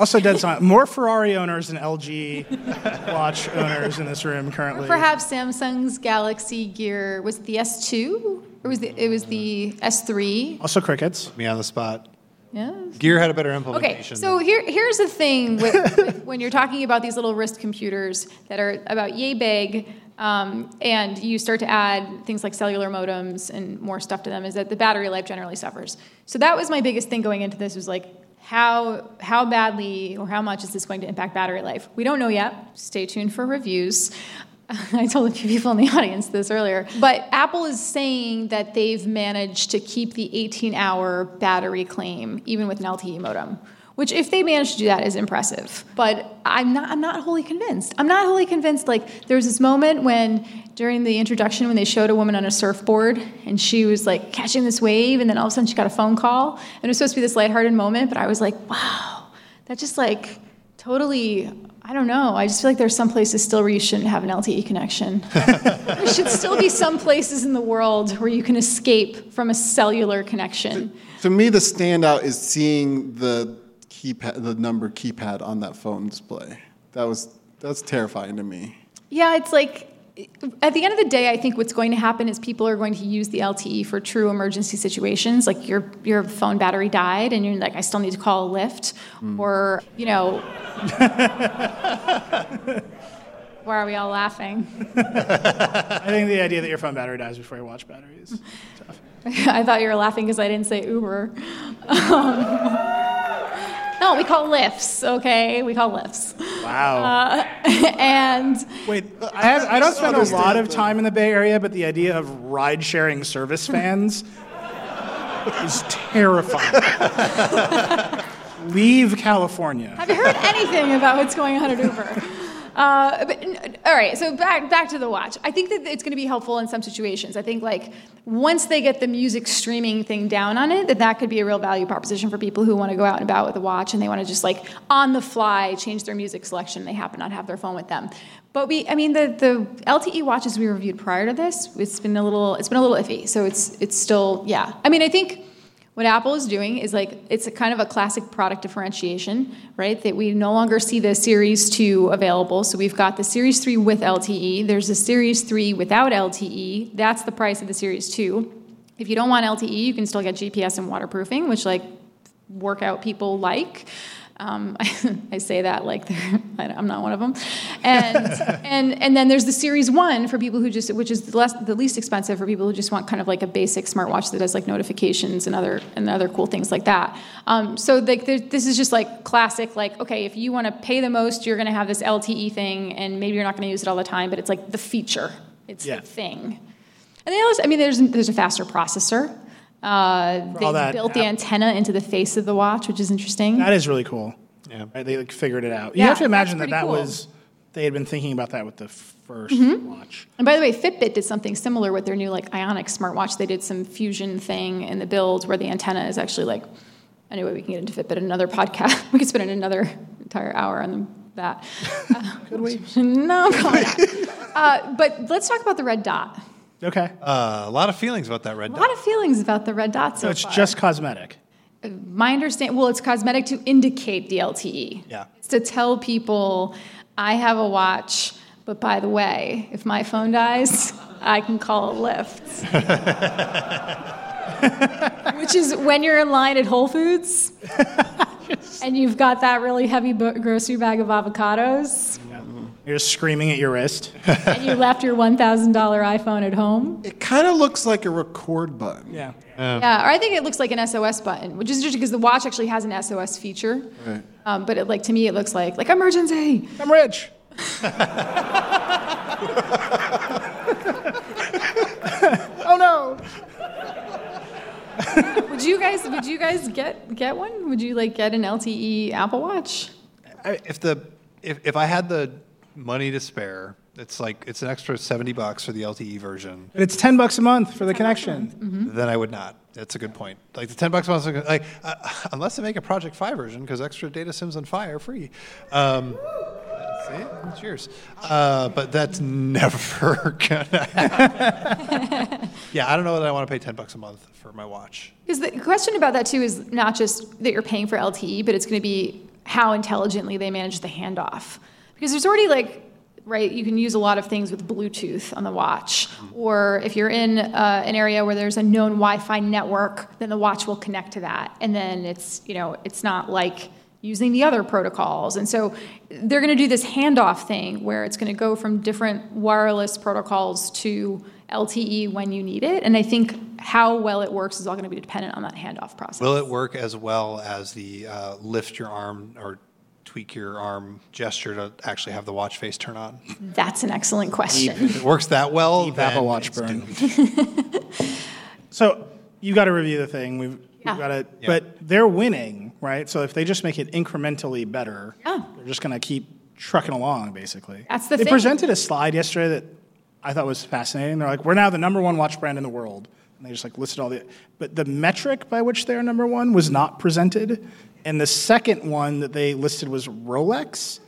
Also, dead silent. More Ferrari owners than LG watch owners in this room currently. Perhaps Samsung's Galaxy Gear was it the S2 or was the, it was the S3? Also, crickets. me on the spot. Yeah. Gear had a better implementation. Okay, implementation. so here, here's the thing with, with when you're talking about these little wrist computers that are about yay big, um, and you start to add things like cellular modems and more stuff to them, is that the battery life generally suffers. So that was my biggest thing going into this was like, how how badly or how much is this going to impact battery life? We don't know yet. Stay tuned for reviews. I told a few people in the audience this earlier, but Apple is saying that they've managed to keep the 18 hour battery claim even with an LTE modem. Which, if they manage to do that, is impressive. But I'm not. I'm not wholly convinced. I'm not wholly convinced. Like there was this moment when, during the introduction, when they showed a woman on a surfboard and she was like catching this wave, and then all of a sudden she got a phone call, and it was supposed to be this lighthearted moment. But I was like, wow, that just like totally I don't know. I just feel like there's some places still where you shouldn't have an LTE connection. there should still be some places in the world where you can escape from a cellular connection. To me, the standout is seeing the keypad, the number keypad on that phone display. That was that's terrifying to me. Yeah, it's like at the end of the day, I think what's going to happen is people are going to use the LTE for true emergency situations, like your your phone battery died and you're like, I still need to call a Lyft, mm. or you know. Why are we all laughing? I think the idea that your phone battery dies before you watch battery is tough. I thought you were laughing because I didn't say Uber. Um, no, we call lifts, okay? We call lifts. Wow. Uh, and. Wait, I, have, I don't spend a lot of time in the Bay Area, but the idea of ride sharing service fans is terrifying. Leave California. Have you heard anything about what's going on at Uber? Uh, but all right, so back back to the watch. I think that it's going to be helpful in some situations. I think like once they get the music streaming thing down on it, that that could be a real value proposition for people who want to go out and about with a watch and they want to just like on the fly change their music selection. They happen not have their phone with them. But we, I mean, the, the LTE watches we reviewed prior to this, it's been a little, it's been a little iffy. So it's it's still, yeah. I mean, I think what Apple is doing is like it's a kind of a classic product differentiation, right? That we no longer see the Series 2 available. So we've got the Series 3 with LTE. There's a Series 3 without LTE. That's the price of the Series 2. If you don't want LTE, you can still get GPS and waterproofing, which like workout people like. Um, I, I, say that like I'm not one of them, and and and then there's the Series One for people who just, which is the, less, the least expensive for people who just want kind of like a basic smartwatch that does like notifications and other and other cool things like that. Um, so like this is just like classic like okay if you want to pay the most you're going to have this LTE thing and maybe you're not going to use it all the time but it's like the feature it's yeah. the thing. And they also I mean there's there's a faster processor. Uh, they built the antenna into the face of the watch, which is interesting. That is really cool. Yeah, right? they like figured it out. You have to imagine that that cool. was they had been thinking about that with the 1st mm-hmm. watch. And by the way, Fitbit did something similar with their new like Ionic smartwatch. They did some fusion thing in the build where the antenna is actually like. Anyway, we can get into Fitbit another podcast. we could spend another entire hour on that. Uh, Could we? no, probably not. Uh, but let's talk about the red dot. Okay. Uh, a lot of feelings about that red a dot. A lot of feelings about the red dot so, so it's far. just cosmetic. My understand well, it's cosmetic to indicate the LTE. Yeah. It's to tell people I have a watch, but by the way, if my phone dies, I can call a Lyft. Which is when you're in line at Whole Foods and you've got that really heavy grocery bag of avocados. You're screaming at your wrist. and you left your $1,000 iPhone at home. It kind of looks like a record button. Yeah. Yeah, or I think it looks like an SOS button, which is interesting because the watch actually has an SOS feature. Right. Um, but it, like to me, it looks like like emergency. I'm rich. oh no. would you guys would you guys get get one? Would you like get an LTE Apple Watch? I, if the if, if I had the money to spare. It's like it's an extra seventy bucks for the LTE version. But it's ten bucks a month for the connection. Mm-hmm. Then I would not. That's a good point. Like the ten bucks a month, like uh, unless they make a Project Fi version, because extra data sims on Fi are free. Um, see, cheers. Uh, but that's never gonna happen. yeah, I don't know that I want to pay ten bucks a month for my watch. Because the question about that too is not just that you're paying for LTE, but it's going to be how intelligently they manage the handoff because there's already like right you can use a lot of things with bluetooth on the watch. Or if you're in uh, an area where there's a known wi-fi network then the watch will connect to that. And then it's you know it's not like using the other protocols. And so they're going to do this handoff thing where it's going to go from different wireless protocols to lte when you need it. And i think how well it works is all going to be dependent on that handoff process. Will it work as well as the uh, lift your arm or tweak your arm gesture to actually have the watch face turn on? That's an excellent question. If it works that well, Deep then Apple Watch it's burn. So you've got to review the thing. We've, Yeah. we've got to, Yeah. but they're winning, right? So if they just make it incrementally better, Yeah. they're just going to keep trucking along, basically. That's the they thing. presented a slide yesterday that I thought was fascinating. They're like, we're now the number one watch brand in the world. And they just like listed all the, but the metric by which they're number one was not presented. And the second one that they listed was Rolex.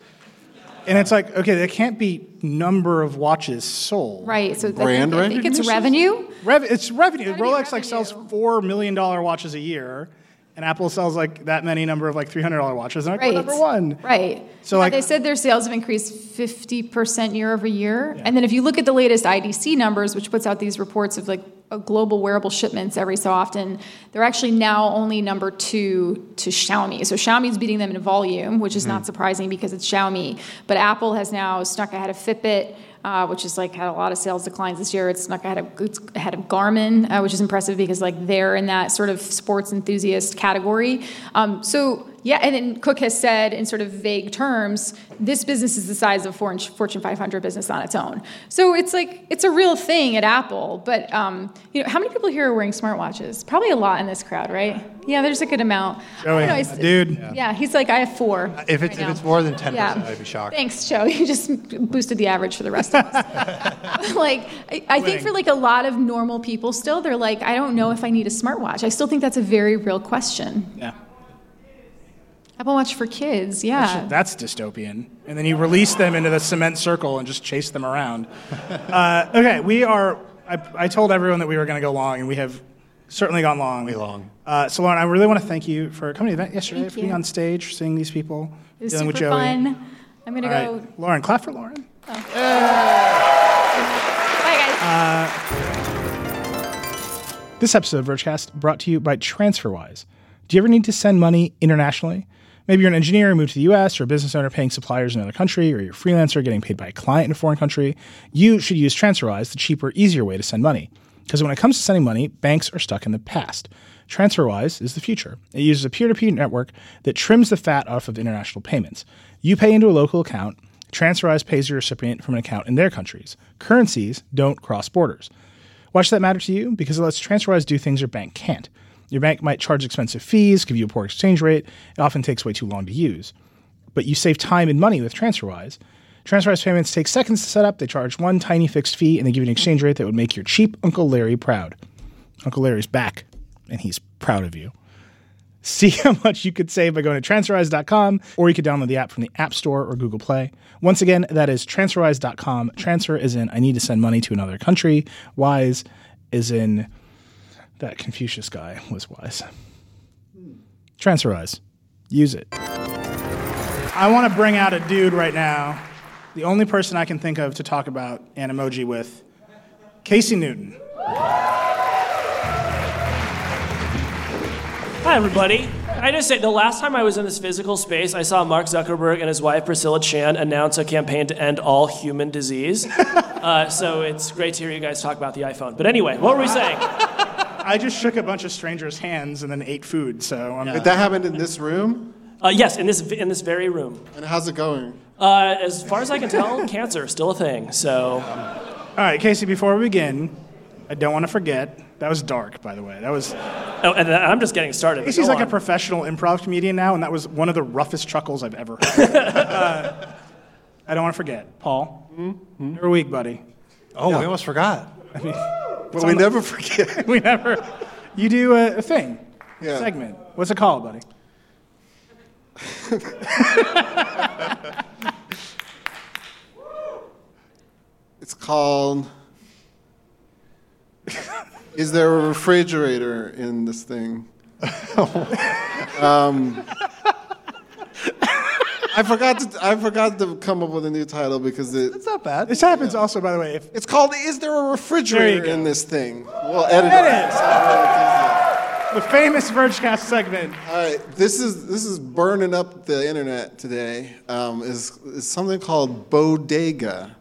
And it's like, okay, that can't be number of watches sold. Right. So Brand I think it's recognition? revenue. Rev- it's revenue. Gotta be Rolex like sells four million dollar watches a year, and Apple sells like that many number of like three hundred dollar watches. And like, Right. we're number one. Right. So, Yeah, like- they said their sales have increased 50% year over year. And then if you look at the latest IDC numbers, which puts out these reports of like a global wearable shipments every so often, they're actually now only number two to Xiaomi. So Xiaomi's beating them in volume, which is not surprising because it's Xiaomi. But Apple has now snuck ahead of Fitbit. Uh, which has like had a lot of sales declines this year. It's snuck ahead of it's ahead of Garmin, uh, which is impressive because like they're in that sort of sports enthusiast category. Um, so yeah, and then Cook has said in sort of vague terms, this business is the size of a Fortune Fortune 500 business on its own. So it's like it's a real thing at Apple. But um, you know, how many people here are wearing smartwatches? Probably a lot in this crowd, right? Yeah, there's a good amount. I Joey, know, dude. Yeah. he's like, I have four. If it's right if it's more than ten Yeah. I'd be shocked. Thanks, Joe. You just boosted the average for the rest of us. like, I, I think for like a lot of normal people still, they're like, I don't know if I need a smartwatch. I still think that's a very real question. Yeah. Apple Watch for kids, yeah. That's dystopian. And then you release them into the cement circle and just chase them around. uh, okay, we are. I, I told everyone that we were going to go long, and we have certainly gone long. Way long. Uh, so, Lauren, I really want to thank you for coming to the event yesterday, Thank for being on stage, seeing these people, It was dealing with super Joey. fun. I'm gonna go. right, Lauren, clap for Lauren. Bye, guys. This episode of Vergecast brought to you by TransferWise. Do you ever need to send money internationally? Maybe you're an engineer who moved to the US or a business owner paying suppliers in another country, or you're a freelancer getting paid by a client in a foreign country. You should use TransferWise, the cheaper, easier way to send money. Because when it comes to sending money, banks are stuck in the past. TransferWise is the future. It uses a peer to peer network that trims the fat off of international payments. You pay into a local account, TransferWise pays your recipient from an account in their countries. Currencies don't cross borders. Why should that matter to you? Because it lets TransferWise do things your bank can't. Your bank might charge expensive fees, give you a poor exchange rate. It often takes way too long to use. But you save time and money with TransferWise. TransferWise payments take seconds to set up. They charge one tiny fixed fee, and they give you an exchange rate that would make your cheap Uncle Larry proud. Uncle Larry's back, and he's proud of you. See how much you could save by going to transferwise.com, or you could download the app from the App Store or Google Play. Once again, that is transferwise.com. Transfer is in I need to send money to another country. Wise is in that Confucius guy was wise. Transferwise. Use it. I want to bring out a dude right now, the only person I can think of to talk about Animoji with, Casey Newton. Hi, everybody. I just say the last time I was in this physical space, I saw Mark Zuckerberg and his wife Priscilla Chan announce a campaign to end all human disease. uh, so it's great to hear you guys talk about the iPhone. But anyway, what were we saying? I just shook a bunch of strangers' hands and then ate food, so I'm But that happened in this room. Uh, yes, in this in this very room. And how's it going? Uh, as far as I can tell, cancer is still a thing. So All right, Casey, before we begin, I don't want to forget. That was dark, by the way. That was. oh, and I'm just getting started. but Casey's go like a professional improv comedian now, and that was one of the roughest chuckles I've ever heard. uh, I don't want to forget. Paul, you're weak, buddy. Oh, we almost forgot. But we never forget. We never. You do a, a thing, Yeah. segment. What's it called, buddy? It's called. Is there a refrigerator in this thing? um, I forgot to. I forgot to come up with a new title because it. It's not bad. This happens also, by the way. If It's called "Is there a refrigerator go. in this thing?" We'll edit There it. it is. the famous Vergecast segment. All right, this is this is burning up the internet today. Um, is is something called bodega.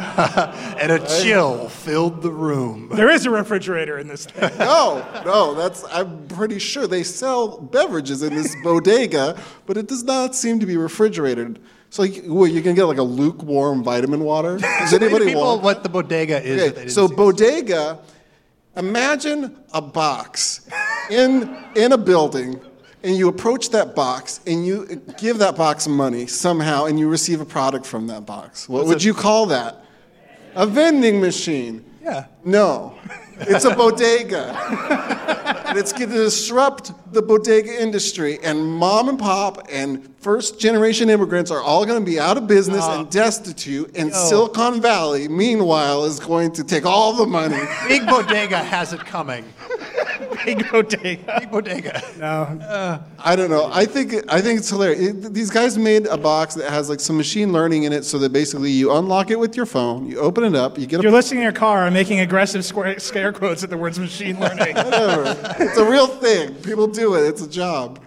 and a chill filled the room. There is a refrigerator in this thing. No, no, that's I'm pretty sure they sell beverages in this bodega, but it does not seem to be refrigerated. So like, what, you can get like a lukewarm vitamin water. Does anybody People, want? what the bodega is. Okay, so bodega. Imagine a box in in a building, and you approach that box and you give that box money somehow, and you receive a product from that box. What would you call that? A vending machine. Yeah. No, it's a bodega. it's going to disrupt the bodega industry. And mom and pop and first generation immigrants are all going to be out of business and uh-huh. destitute. And Silicon Valley, meanwhile, is going to take all the money. Big bodega has it coming. Big bodega. Big bodega. No. Uh, I don't know. I think I think it's hilarious. It- these guys made a box that has like some machine learning in it, so that basically you unlock it with your phone, you open it up, you get You're a listening in your car and making aggressive square, scare quotes at the words machine learning. whatever. it's a real thing. People do it. It's a job.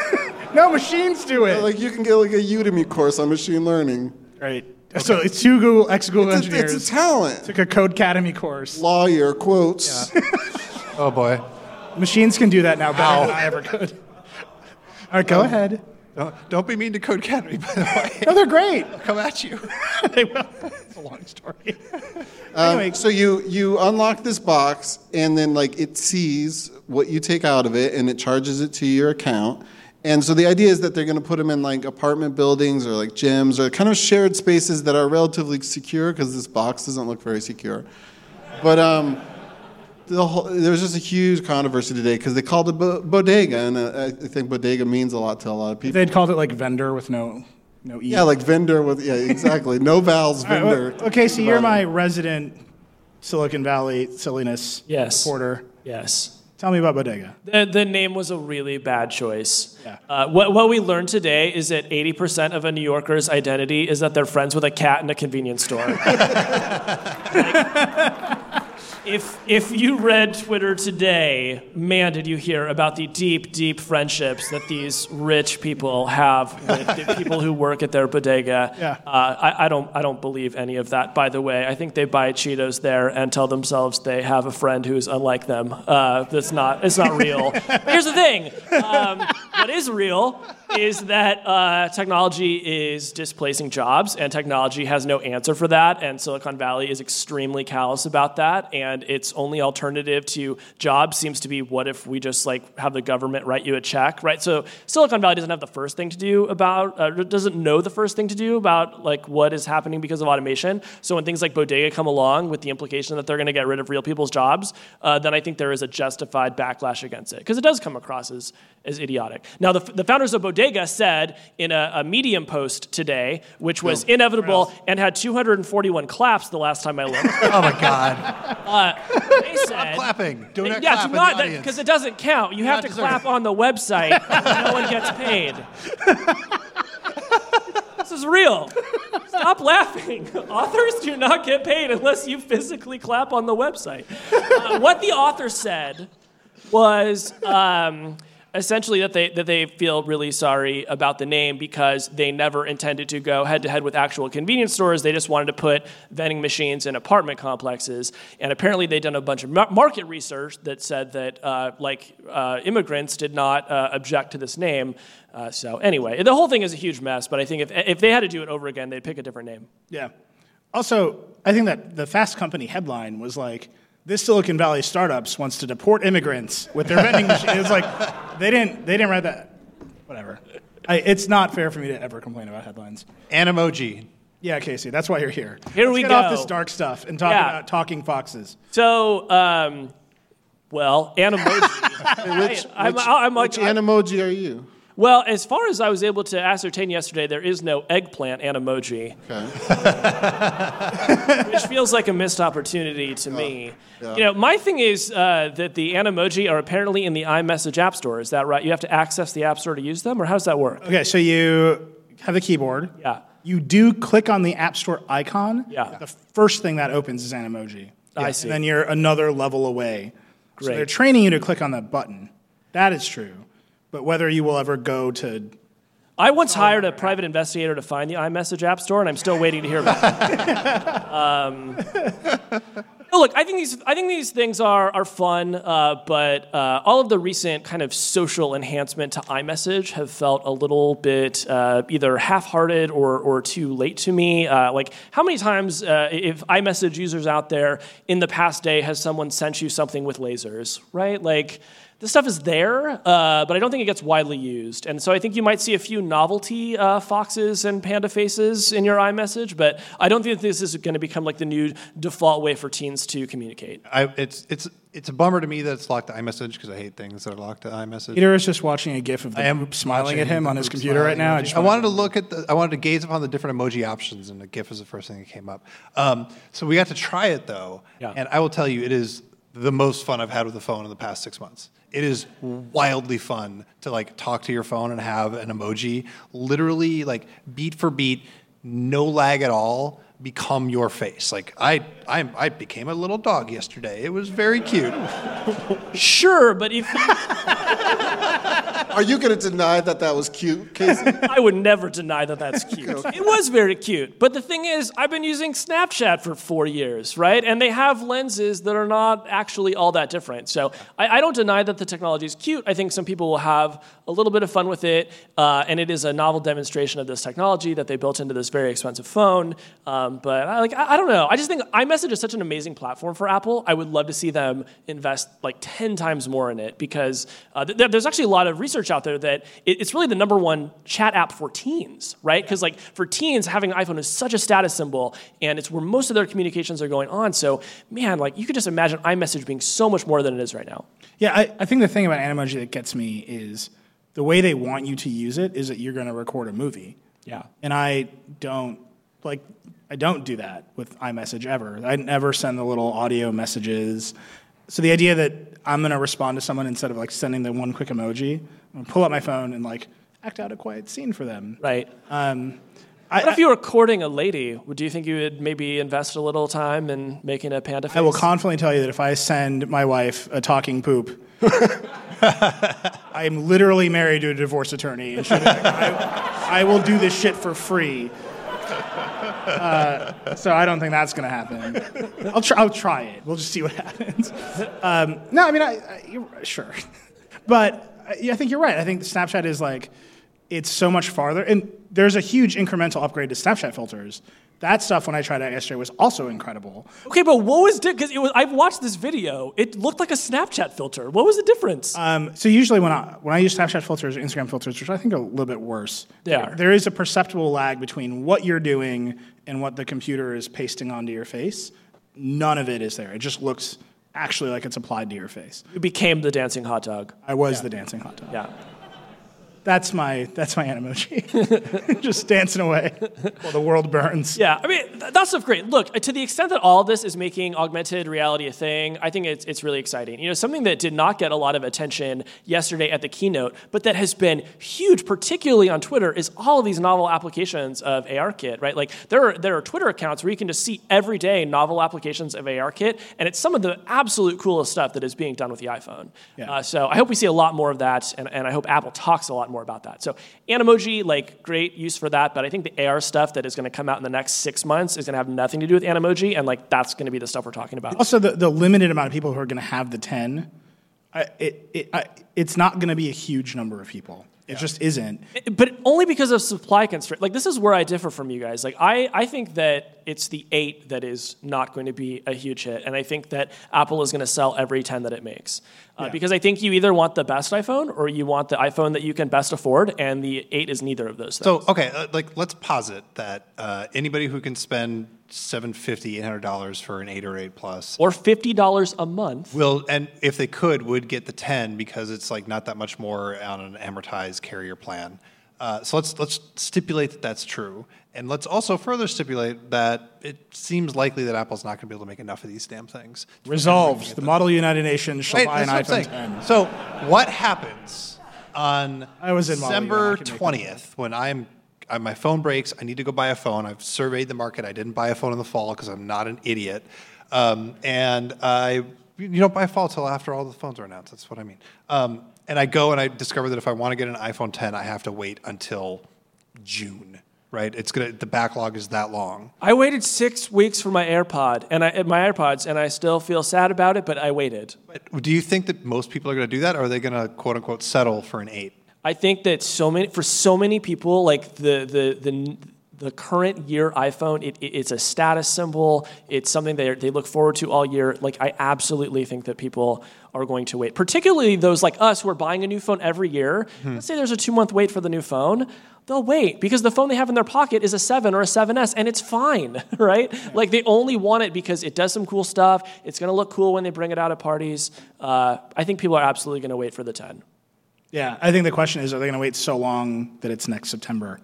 no, machines do it. Like you can get like a Udemy course on machine learning. right. So it's two Google, ex-Google It's a, engineers it's a talent. took a Codecademy course. Lawyer quotes. Oh boy. Machines can do that now better than I ever could. All right, go ahead. Don't, don't be mean to Code Academy, by the way. No, they're great. They'll come at you. they will. It's a long story. Um, anyway, so you you unlock this box, and then like it sees what you take out of it, and it charges it to your account. And so the idea is that they're going to put them in like apartment buildings or like gyms or kind of shared spaces that are relatively secure because this box doesn't look very secure. But um, the whole, there was just a huge controversy today because they called it bo- bodega, and uh, I think bodega means a lot to a lot of people. they'd called it like vendor with no, no e. Yeah, like vendor with yeah, exactly. No vowels, All right, vendor. well, okay, so you're my resident Silicon Valley silliness Yes. reporter. Yes. Tell me about bodega. The, the name was a really bad choice. Yeah. Uh, what, what we learned today is that 80% of a New Yorker's identity is that they're friends with a cat in a convenience store. if, if you read Twitter today, man, did you hear about the deep, deep friendships that these rich people have with the people who work at their bodega. Yeah. Uh, I, I, don't, I don't believe any of that, by the way. I think they buy Cheetos there and tell themselves they have a friend who's unlike them. Uh, that's not, it's not real. But here's the thing um, what is real is that uh, technology is displacing jobs, and technology has no answer for that. And Silicon Valley is extremely callous about that. And its only alternative to jobs seems to be what if we just like have the government write you a check, right? So Silicon Valley doesn't have the first thing to do about, uh, doesn't know the first thing to do about like what is happening because of automation. So when things like Bodega come along with the implication that they're going to get rid of real people's jobs, uh, then I think there is a justified backlash against it because it does come across as, as idiotic. Now, the, the founders of Bodega said in a, a Medium post today, which was inevitable and had 241 claps the last time I looked. Oh my God. they said, Clapping. Do not yeah, clap do not because it doesn't count. You have to deserve clap on the website. no one gets paid. this is real. Stop laughing. Authors do not get paid unless you physically clap on the website. Uh, what the author said was. Um, essentially that they that they feel really sorry about the name because they never intended to go head to head with actual convenience stores. They just wanted to put vending machines in apartment complexes. And apparently, they'd done a bunch of market research that said that uh, like uh, immigrants did not uh, object to this name. Uh, so anyway, the whole thing is a huge mess. But I think if if they had to do it over again, they'd pick a different name. Yeah. Also, I think that the Fast Company headline was like, "This Silicon Valley startups wants to deport immigrants with their vending machine." It's like they didn't they didn't write that. Whatever. I, it's not fair for me to ever complain about headlines. An emoji. Yeah, Casey, that's why you're here. Here Let's we get go. off this dark stuff and talk Yeah. about talking foxes. So. Um, well, Animoji. Which, I, I'm, which, I'm like, which animoji are you? Well, as far as I was able to ascertain yesterday, there is no eggplant Animoji, Okay. which feels like a missed opportunity to me. You know, my thing is uh, that the Animoji are apparently in the iMessage App Store. Is that right? You have to access the App Store to use them, or how does that work? Okay, so you have the keyboard. Yeah. You do click on the App Store icon. Yeah. The first thing that opens is Animoji. I see. And then you're another level away. So Great. they're training you to click on that button. That is true. But whether you will ever go to I once hired a private investigator to find the iMessage app store, and I'm still waiting to hear back. um, no, look, I think these I think these things are are fun, uh, but uh, all of the recent kind of social enhancement to iMessage have felt a little bit uh, either half-hearted or or too late to me. Uh, like, how many times, uh, if iMessage users out there in the past day, has someone sent you something with lasers, right? Like this stuff is there, uh, but I don't think it gets widely used. And so I think you might see a few novelty uh, foxes and panda faces in your iMessage, but I don't think this is going to become like the new default way for teens to communicate. I, it's it's it's a bummer to me that it's locked to iMessage because I hate things that are locked to iMessage. Dieter is just watching a GIF of the I am group smiling at him on his computer right now. emoji. I, just I wanted to look at the. I wanted to gaze upon the different emoji options, and the GIF is the first thing that came up. Um, so we got to try it though, Yeah. and I will tell you, it is the most fun I've had with the phone in the past six months. It is wildly fun to like talk to your phone and have an emoji, literally like beat for beat, no lag at all, become your face. Like I, I, I became a little dog yesterday. It was very cute. Sure, but if Are you going to deny that that was cute, Casey? I would never deny that that's cute. It was very cute. But the thing is, I've been using Snapchat for four years, right? And they have lenses that are not actually all that different. So I, I don't deny that the technology is cute. I think some people will have a little bit of fun with it. Uh, and it is a novel demonstration of this technology that they built into this very expensive phone. Um, but I, like, I, I don't know. I just think iMessage is such an amazing platform for Apple. I would love to see them invest like 10 times more in it because uh, th- there's actually a lot of research out there that it, it's really the number one chat app for teens, right? Because like for teens, having an iPhone is such a status symbol, and it's where most of their communications are going on. So man, like you could just imagine iMessage being so much more than it is right now. Yeah, I, I think the thing about Animoji that gets me is the way they want you to use it is that you're going to record a movie. Yeah. And I don't like I don't do that with iMessage ever. I never send the little audio messages. So the idea that I'm going to respond to someone instead of like sending the one quick emoji, I'm gonna pull up my phone and like act out a quiet scene for them. Right. Um, I, What if you were courting a lady? Would do you think you would maybe invest a little time in making a panda face? I will confidently tell you that if I send my wife a talking poop, I am literally married to a divorce attorney, and like, I, I will do this shit for free. Uh, so I don't think that's going to happen. I'll try, I'll try it. We'll just see what happens. Um, no, I mean, I, I, sure, but I think you're right. I think Snapchat is like it's so much farther, and there's a huge incremental upgrade to Snapchat filters. That stuff when I tried it yesterday was also incredible. Okay, but what was because it was? I've watched this video. It looked like a Snapchat filter. What was the difference? Um, so usually when I when I use Snapchat filters or Instagram filters, which I think are a little bit worse, They are. there is a perceptible lag between what you're doing and what the computer is pasting onto your face. None of it is there. It just looks actually like it's applied to your face. it became the dancing hot dog. I was the dancing hot dog. Yeah. That's my that's my emoji. just dancing away while the world burns. Yeah, I mean, th- that stuff great. Look, to the extent that all of this is making augmented reality a thing, I think it's, it's really exciting. You know, something that did not get a lot of attention yesterday at the keynote, but that has been huge, particularly on Twitter, is all of these novel applications of ARKit, right? Like, there are, there are Twitter accounts where you can just see every day novel applications of ARKit, and it's some of the absolute coolest stuff that is being done with the iPhone. Yeah. Uh, so I hope we see a lot more of that, and, and I hope Apple talks a lot more about that. So Animoji, like great use for that, but I think the AR stuff that is going to come out in the next six months is going to have nothing to do with Animoji, and like that's going to be the stuff we're talking about. Also, the, the limited amount of people who are going to have the 10, I, it, it, I, it's not going to be a huge number of people. It just isn't. But only because of supply constraint. Like this is where I differ from you guys. Like I, I think that it's the eight that is not going to be a huge hit, and I think that Apple is going to sell every ten that it makes. Uh, Because I think you either want the best iPhone or you want the iPhone that you can best afford, and the eight is neither of those things. So okay, uh, like let's posit that uh, anybody who can spend 750 dollars for an eight or eight plus or fifty dollars a month. will, and if they could, would get the 10 because it's like not that much more on an amortized carrier plan. Uh, so let's let's stipulate that that's true, and let's also further stipulate that it seems likely that Apple's not going to be able to make enough of these damn things. Resolved. The Model United Nations shall Wait, buy an that's what I'm iPhone saying. 10. So what happens on I was in December I can make that twentieth when I'm I, my phone breaks? I need to go buy a phone. I've surveyed the market. I didn't buy a phone in the fall because I'm not an idiot, um, and I you don't buy a fall till after all the phones are announced. That's what I mean. Um, and I go and I discover that if I want to get an iPhone 10, I have to wait until June. Right? It's gonna. The backlog is that long. I waited six weeks for my AirPod and I, my AirPods, and I still feel sad about it. But I waited. But do you think that most people are going to do that, or are they going to quote unquote settle for an eight? I think that so many for so many people, like the the the the current year iPhone, it, it, it's a status symbol. It's something they they look forward to all year. Like I absolutely think that people are going to wait, particularly those like us who are buying a new phone every year. Let's say there's a two month wait for the new phone. They'll wait because the phone they have in their pocket is a 7 or a 7S and it's fine, right? Like they only want it because it does some cool stuff. It's going to look cool when they bring it out at parties. Uh, I think people are absolutely going to wait for the 10. Yeah, I think the question is, are they going to wait so long that it's next September?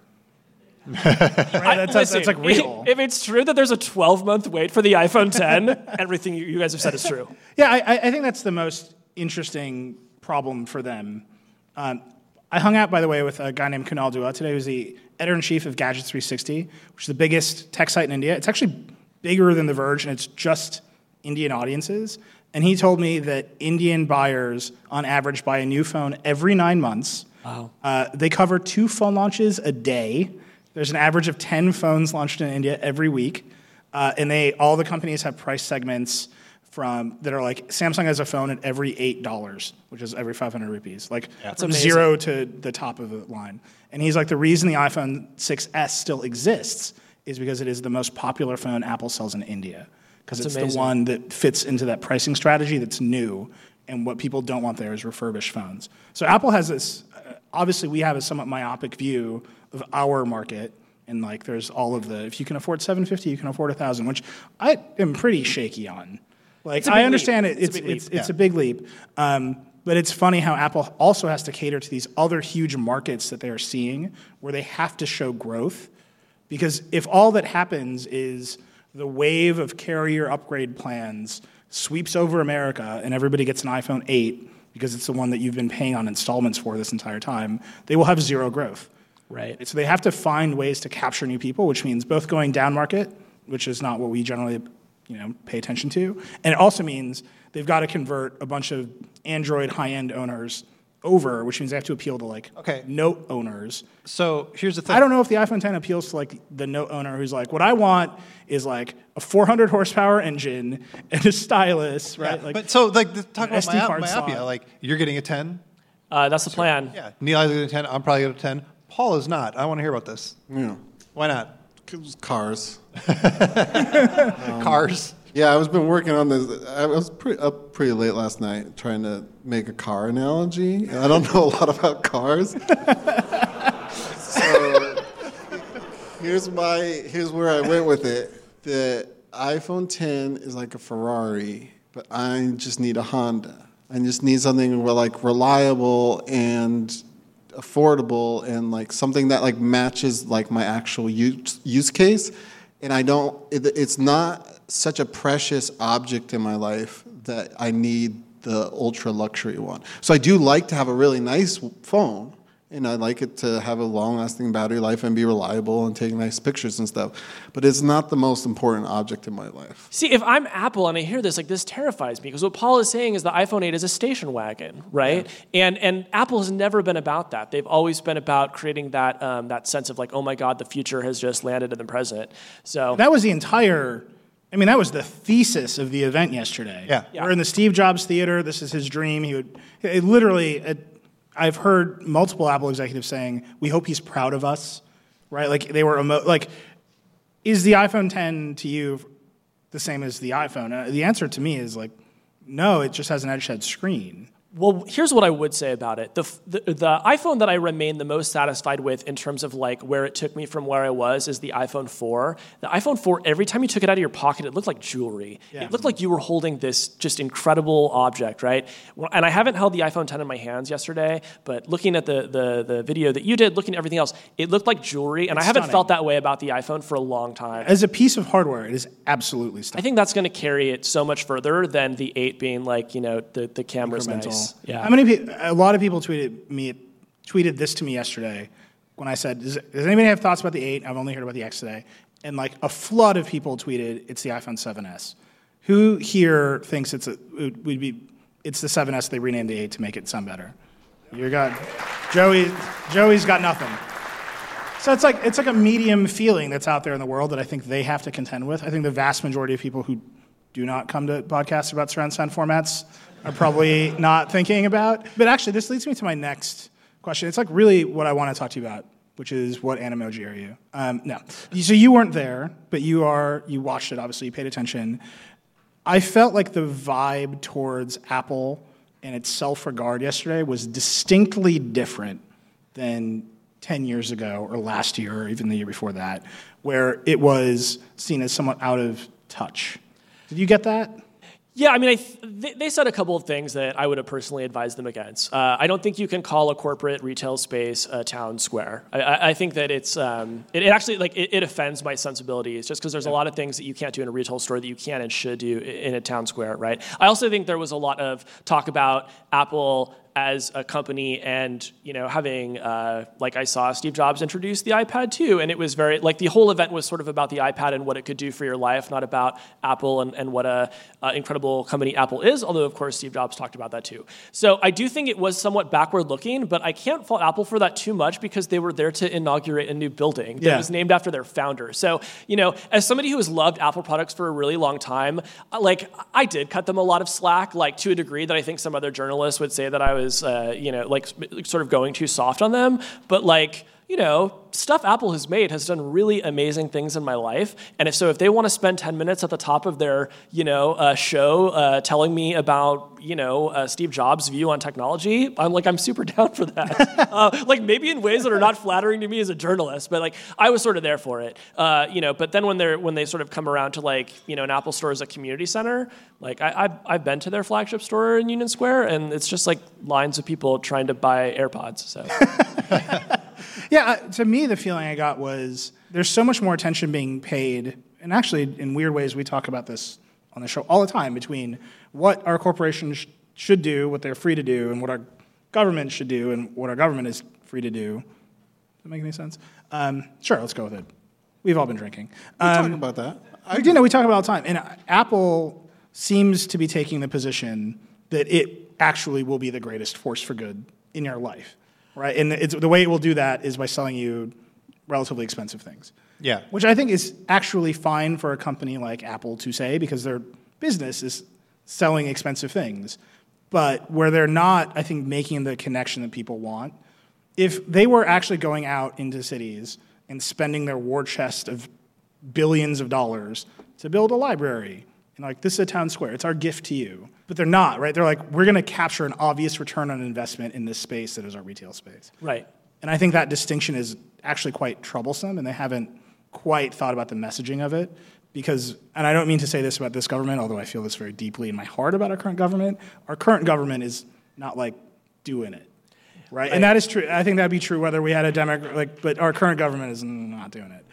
right? That's, that's, that's like real. If it's true that there's a 12 month wait for the iPhone 10, everything you you guys have said is true. Yeah, I, I think that's the most interesting problem for them. Um, I hung out, by the way, with a guy named Kunal Dua today, who's the editor in chief of Gadget 360, which is the biggest tech site in India. It's actually bigger than The Verge, and it's just Indian audiences. And he told me that Indian buyers, on average, buy a new phone every nine months. Wow. Uh, they cover two phone launches a day. There's an average of 10 phones launched in India every week. Uh, and they all the companies have price segments from that are like Samsung has a phone at every eight dollars, which is every 500 rupees, like from amazing. zero to the top of the line. And he's like, the reason the iPhone 6s still exists is because it is the most popular phone Apple sells in India because it's amazing. the one that fits into that pricing strategy that's new. And what people don't want there is refurbished phones. So Apple has this. Uh, obviously, we have a somewhat myopic view of our market. And like, there's all of the. If you can afford 750, you can afford a 1,000, which I am pretty shaky on. Like, I leap. understand it. It's It's a big it's, leap. it's a big leap. Um, but it's funny how Apple also has to cater to these other huge markets that they are seeing, where they have to show growth. Because if all that happens is the wave of carrier upgrade plans sweeps over America and everybody gets an iPhone 8 because it's the one that you've been paying on installments for this entire time, they will have zero growth. Right. So they have to find ways to capture new people, which means both going down market, which is not what we generally you know, pay attention to, and it also means they've got to convert a bunch of Android high-end owners over, which means they have to appeal to like Okay. Note owners. So here's the thing. I don't know if the iPhone 10 appeals to like the Note owner who's like, what I want is like a 400 horsepower engine and a stylus, Yeah, right? Like, but so like the, talk an about SD my, card myopia. slot. Like you're getting a 10. Uh, that's the plan. Yeah. Nilay is getting a 10. I'm probably getting a 10. Paul is not. I want to hear about this. Yeah. Why not? Cars. Cars. Yeah, I was been working on this. I was pretty, up pretty late last night trying to make a car analogy. I don't know a lot about cars. so here's my here's where I went with it. The iPhone 10 is like a Ferrari, but I just need a Honda. I just need something like reliable and affordable and like something that like matches like my actual use, use case and i don't it, it's not such a precious object in my life that i need the ultra luxury one so i do like to have a really nice phone and i like it to have a long lasting battery life and be reliable and take nice pictures and stuff but it's not the most important object in my life See, if I'm Apple and I hear this, like this terrifies me because what Paul is saying is the iPhone 8 is a station wagon, right? And and Apple has never been about that. They've always been about creating that um, that sense of like, oh my God, the future has just landed in the present. So that was the entire I mean, that was the thesis of the event yesterday. Yeah. Yeah. We're in the Steve Jobs Theater. This is his dream. He would it literally. It, I've heard multiple Apple executives saying, "We hope he's proud of us." Right? Like they were emo- like, is the iPhone 10 to you the same as the iPhone? Uh, the answer to me is like, no. It just has an edge-head screen. Well, here's what I would say about it. The, the, the iPhone that I remain the most satisfied with in terms of like where it took me from where I was is the iPhone 4. The iPhone 4, every time you took it out of your pocket, it looked like jewelry. Yeah. It looked like you were holding this just incredible object, right? And I haven't held the iPhone 10 in my hands yesterday, but looking at the, the, the video that you did, looking at everything else, it looked like jewelry. And I haven't stunning. felt that way about the iPhone for a long time. As a piece of hardware, it is absolutely stunning. I think that's going to carry it so much further than the 8 being like, you know, the, the camera's incremental. Nice. Yeah. How many people? A lot of people tweeted me tweeted this to me yesterday when I said, "Does, does anybody have thoughts about the eight? I've only heard about the X today." And like a flood of people tweeted, "It's the iPhone 7s." Who here thinks it's a it would be it's the 7s? They renamed the eight to make it sound better. You got Joey. Joey's got nothing. So it's like it's like a medium feeling that's out there in the world that I think they have to contend with. I think the vast majority of people who do not come to podcasts about surround sound formats are probably not thinking about. But actually, this leads me to my next question. It's like really what I want to talk to you about, which is what Animoji are you? Um, no, so you weren't there, but you are. You watched it. Obviously, you paid attention. I felt like the vibe towards Apple and its self-regard yesterday was distinctly different than 10 years ago or last year or even the year before that, where it was seen as somewhat out of touch. Did you get that? Yeah, I mean, I th- they, said a couple of things that I would have personally advised them against. Uh, I don't think you can call a corporate retail space a town square. I, I, I think that it's um, it, it, actually like it, it, offends my sensibilities just because there's a lot of things that you can't do in a retail store that you can and should do in a town square, right? I also think there was a lot of talk about Apple as a company and you know having uh, like i saw steve jobs introduce the ipad too and it was very like the whole event was sort of about the ipad and what it could do for your life not about apple and, and what a uh, incredible company apple is although of course steve jobs talked about that too so i do think it was somewhat backward looking but i can't fault apple for that too much because they were there to inaugurate a new building that yeah. was named after their founder so you know as somebody who has loved apple products for a really long time like i did cut them a lot of slack like to a degree that i think some other journalists would say that i was was, uh, you know, like sort of going too soft on them. But like, you know, stuff Apple has made has done really amazing things in my life. And if so, if they want to spend 10 minutes at the top of their, you know, uh, show uh, telling me about, you know, uh, Steve Jobs' view on technology, I'm like, I'm super down for that. Uh, like maybe in ways that are not flattering to me as a journalist, but like I was sort of there for it. Uh, you know, but then when they're when they sort of come around to like, you know, an Apple store as a community center, like I, I've, I've been to their flagship store in Union Square, and it's just like lines of people trying to buy AirPods. So. yeah, uh, to me, the feeling I got was there's so much more attention being paid, and actually, in weird ways, we talk about this on the show all the time between what our corporations sh- should do, what they're free to do, and what our government should do, and what our government is free to do. Does that make any sense? Um, sure, let's go with it. We've all been drinking. We um, talk about that. I we do know we talk about it all the time, and uh, Apple seems to be taking the position that it actually will be the greatest force for good in your life right? And the way it will do that is by selling you relatively expensive things. Yeah. Which I think is actually fine for a company like Apple to say because their business is selling expensive things. But where they're not, I think, making the connection that people want, if they were actually going out into cities and spending their war chest of billions of dollars to build a library and like, this is a town square. It's our gift to you. But they're not, right? They're like, we're going to capture an obvious return on investment in this space that is our retail space. Right. And I think that distinction is actually quite troublesome, and they haven't quite thought about the messaging of it. Because, and I don't mean to say this about this government, although I feel this very deeply in my heart about our current government, our current government is not like doing it. Right? right. And that is true. I think that'd be true whether we had a Democrat, like, but our current government is not doing it.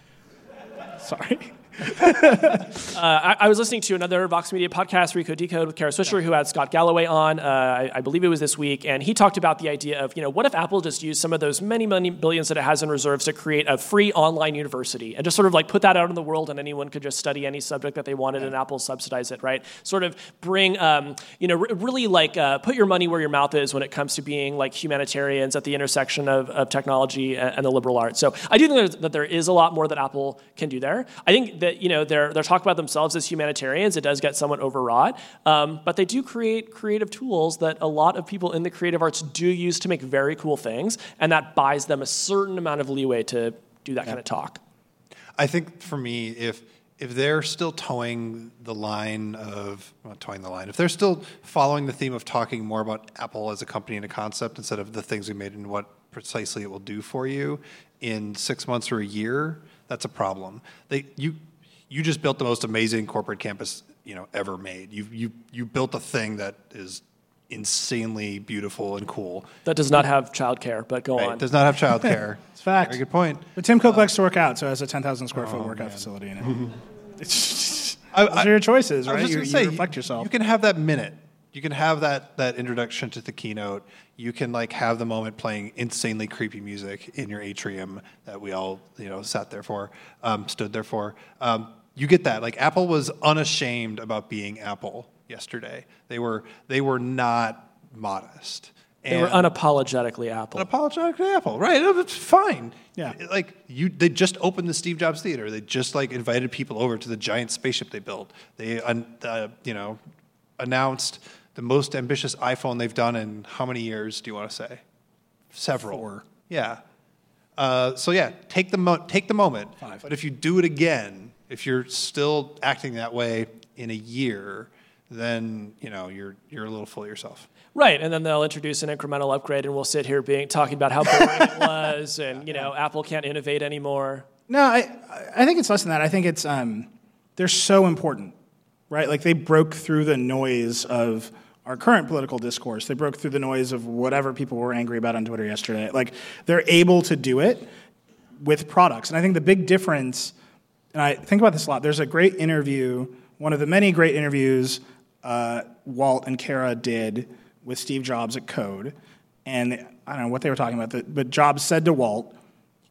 Sorry. uh, I, I, was listening to another Vox Media podcast, Recode Decode, with Kara Swisher, who had Scott Galloway on. Uh, I, I, believe it was this week, and he talked about the idea of, you know, what if Apple just used some of those many, many billions that it has in reserves to create a free online university and just sort of like put that out in the world, and anyone could just study any subject that they wanted, and Apple subsidize it, right? Sort of bring, um, you know, r- really like uh, put your money where your mouth is when it comes to being like humanitarians at the intersection of, of technology and, and, the liberal arts. So I do think that there is a lot more that Apple can do there. I think that you know they're they're talking about themselves as humanitarians. It does get somewhat overwrought, um, but they do create creative tools that a lot of people in the creative arts do use to make very cool things, and that buys them a certain amount of leeway to do that yeah. kind of talk. I think for me, if if they're still toeing the line of well, toeing the line, if they're still following the theme of talking more about Apple as a company and a concept instead of the things we made and what precisely it will do for you in six months or a year, that's a problem. They you you just built the most amazing corporate campus you know ever made. You you you built a thing that is insanely beautiful and cool. That does not have childcare, but go right. on. Does not have childcare. it's fact. Very good point. But Tim Cook uh, likes to work out, so it has a 10,000 square foot oh, workout man. facility in it. it's I, those are your choices, right? You, say, you reflect yourself. You can have that minute. You can have that that introduction to the keynote. You can like have the moment playing insanely creepy music in your atrium that we all you know sat there for, um, stood there for. Um, you get that. Like Apple was unashamed about being Apple yesterday. They were they were not modest. They were unapologetically Apple. Unapologetic Apple, right? no, That's fine. Yeah. like you, they just opened the Steve Jobs Theater. They just like invited people over to the giant spaceship they built. They, uh, you know, announced the most ambitious iPhone they've done in how many years? Do you want to say? Several. Four. Yeah. Uh, so yeah, take the mo- take the moment. Five. But if you do it again, if you're still acting that way in a year, then you know you're you're a little full of yourself. Right, and then they'll introduce an incremental upgrade, and we'll sit here being talking about how boring it was, and you know, Apple can't innovate anymore. No, I, I think it's less than that. I think it's um, they're so important, right? Like they broke through the noise of our current political discourse. They broke through the noise of whatever people were angry about on Twitter yesterday. Like they're able to do it with products, and I think the big difference. And I think about this a lot. There's a great interview, one of the many great interviews uh, Walt and Kara did with Steve Jobs at Code, and I don't know what they were talking about, but Jobs said to Walt,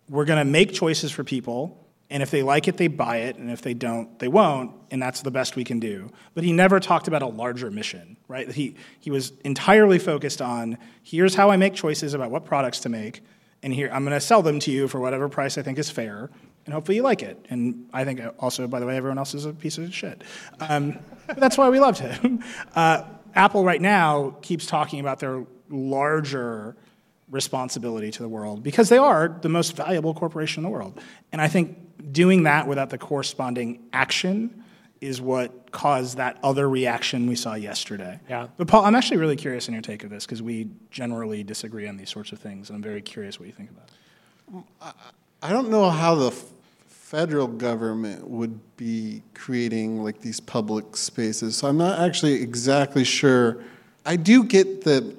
we're going to make choices for people and if they like it they buy it and if they don't they won't and that's the best we can do. But he never talked about a larger mission right? He, he was entirely focused on here's how i make choices about what products to make and here i'm going to sell them to you for whatever price i think is fair and hopefully you like it and i think also by the way everyone else is a piece of shit um, but that's why we loved him uh, apple right now keeps talking about their larger responsibility to the world because they are the most valuable corporation in the world. And I think doing that without the corresponding action is what caused that other reaction we saw yesterday. Yeah. But Paul, I'm actually really curious in your take of this because we generally disagree on these sorts of things. And I'm very curious what you think about it. I don't know how the f- federal government would be creating like these public spaces. So I'm not actually exactly sure. I do get the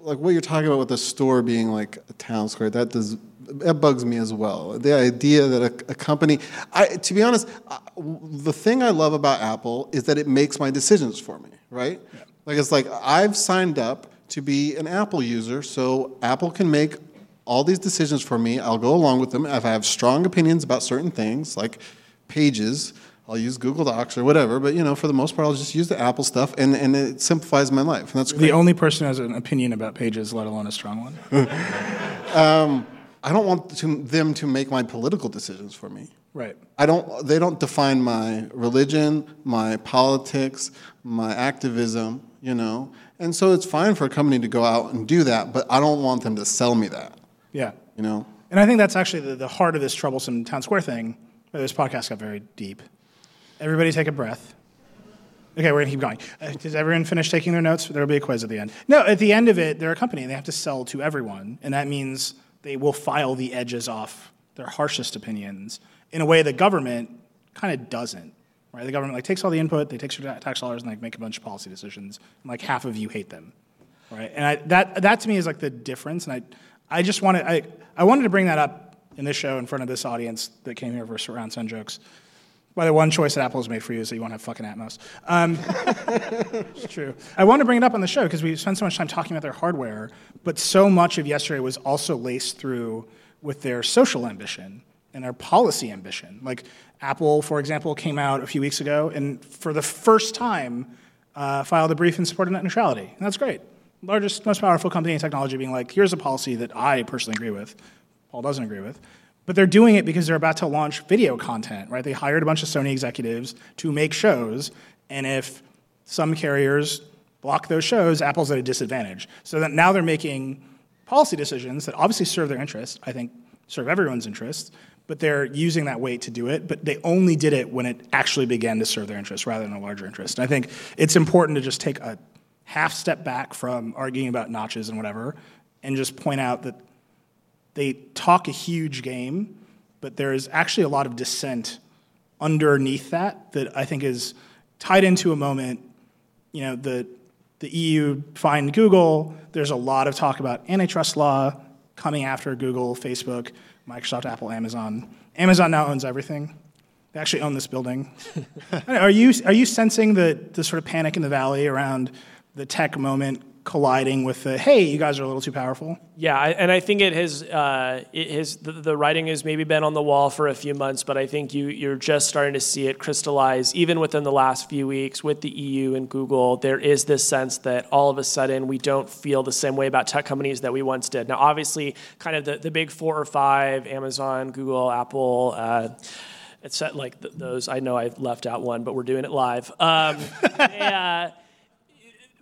like what you're talking about with the store being like a town square. That does that bugs me as well. The idea that a, a company, I, to be honest, I, the thing I love about Apple is that it makes my decisions for me. Right? Like it's like I've signed up to be an Apple user, so Apple can make all these decisions for me. I'll go along with them. If I have strong opinions about certain things, like pages, I'll use Google Docs or whatever. But you know, for the most part, I'll just use the Apple stuff, and, and it simplifies my life. And that's The only person who has an opinion about pages, let alone a strong one. Um, I don't want to, them to make my political decisions for me. right. I don't. They don't define my religion, my politics, my activism. You know, and so it's fine for a company to go out and do that, but I don't want them to sell me that. Yeah. You know. And I think that's actually the, the heart of this troublesome town square thing. This podcast got very deep. Everybody take a breath. Okay, we're gonna keep going. Uh, does everyone finish taking their notes? There will be a quiz at the end. No, at the end of it, they're a company and they have to sell to everyone, and that means they will file the edges off their harshest opinions in a way the government kind of doesn't. Right? The government like takes all the input, they take your tax dollars, and like make a bunch of policy decisions, and like half of you hate them right? And I, that that to me is like the difference. And I I just wanted I I wanted to bring that up in this show in front of this audience that came here for surround sound jokes. By the one choice that Apple has made for you is that you won't have fucking Atmos. Um, it's true. I wanted to bring it up on the show because we spent so much time talking about their hardware, but so much of yesterday was also laced through with their social ambition and their policy ambition. Like Apple, for example, came out a few weeks ago and for the first time uh, filed a brief in support of net neutrality. And that's great. Largest, most powerful company in technology being like, here's a policy that I personally agree with, Paul doesn't agree with. But they're doing it because they're about to launch video content, right? They hired a bunch of Sony executives to make shows, and if some carriers block those shows, Apple's at a disadvantage. So that now they're making policy decisions that obviously serve their interests, I think serve everyone's interests, but they're using that weight to do it, but they only did it when it actually began to serve their interests rather than a larger interest. And I think it's important to just take a half step back from arguing about notches and whatever and just point out that they talk a huge game, but there is actually a lot of dissent underneath that that I think is tied into a moment. You know, the the EU fined Google. There's a lot of talk about antitrust law coming after Google, Facebook, Microsoft, Apple, Amazon. Amazon now owns everything. They actually own this building. are you are you sensing the the sort of panic in the valley around the tech moment colliding with the hey, you guys are a little too powerful? Yeah, and I think it has uh, it has the, the writing has maybe been on the wall for a few months, but I think you you're just starting to see it crystallize even within the last few weeks with the EU and Google. There is this sense that all of a sudden we don't feel the same way about tech companies that we once did. Now, obviously, kind of the, the big four or five: Amazon, Google, Apple. Uh, it's like th- those. I know I left out one, but we're doing it live. Um, they, uh,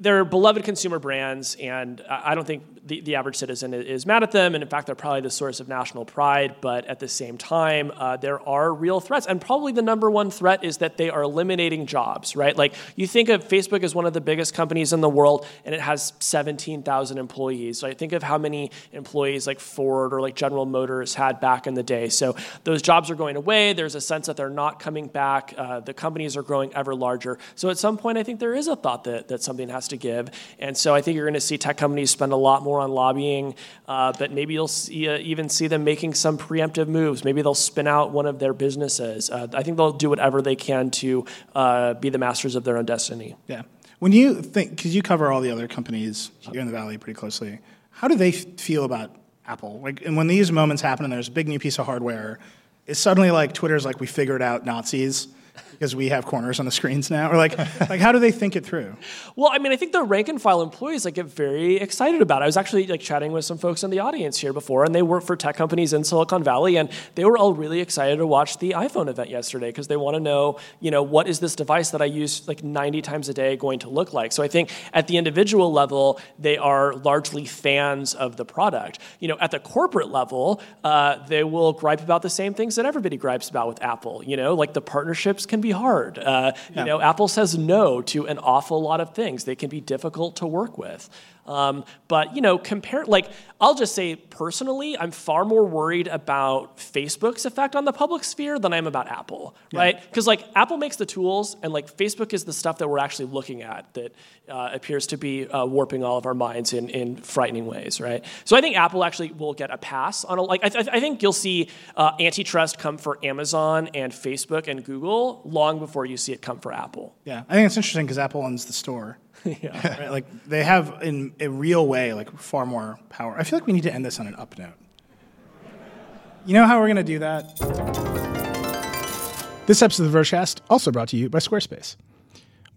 they're beloved consumer brands, and I don't think the, the average citizen is mad at them. And in fact, they're probably the source of national pride. But at the same time, uh, there are real threats. And probably the number one threat is that they are eliminating jobs, right? Like you think of Facebook as one of the biggest companies in the world, and it has 17,000 employees. So I think of how many employees like Ford or like General Motors had back in the day. So those jobs are going away. There's a sense that they're not coming back. Uh, the companies are growing ever larger. So at some point, I think there is a thought that, that something has to give. And so I think you're going to see tech companies spend a lot more on lobbying, uh, but maybe you'll see, uh, even see them making some preemptive moves. Maybe they'll spin out one of their businesses. Uh, I think they'll do whatever they can to uh, be the masters of their own destiny. Yeah. When you think, because you cover all the other companies here in the Valley pretty closely, how do they f- feel about Apple? Like, and when these moments happen and there's a big new piece of hardware, it's suddenly like Twitter's like we figured out Nazis because we have corners on the screens now, or like, like how do they think it through? Well, I mean, I think the rank and file employees like get very excited about it. I was actually like chatting with some folks in the audience here before, and they work for tech companies in Silicon Valley, and they were all really excited to watch the iPhone event yesterday because they want to know, you know, what is this device that I use like 90 times a day going to look like? So I think at the individual level, they are largely fans of the product. You know, at the corporate level, uh, they will gripe about the same things that everybody gripes about with Apple. You know, like the partnerships can be hard. Uh, You know, Apple says no to an awful lot of things. They can be difficult to work with. Um, but you know, compare like I'll just say personally, I'm far more worried about Facebook's effect on the public sphere than I am about Apple, right? Because like Apple makes the tools, and like Facebook is the stuff that we're actually looking at that uh, appears to be uh, warping all of our minds in in frightening ways, right? So I think Apple actually will get a pass on a like I, th- I think you'll see uh, antitrust come for Amazon and Facebook and Google long before you see it come for Apple. Yeah, I think it's interesting because Apple owns the store. yeah. Right? Like they have in a real way like far more power. I feel like we need to end this on an up note. You know how we're to do that? This episode of the Vergecast also brought to you by Squarespace.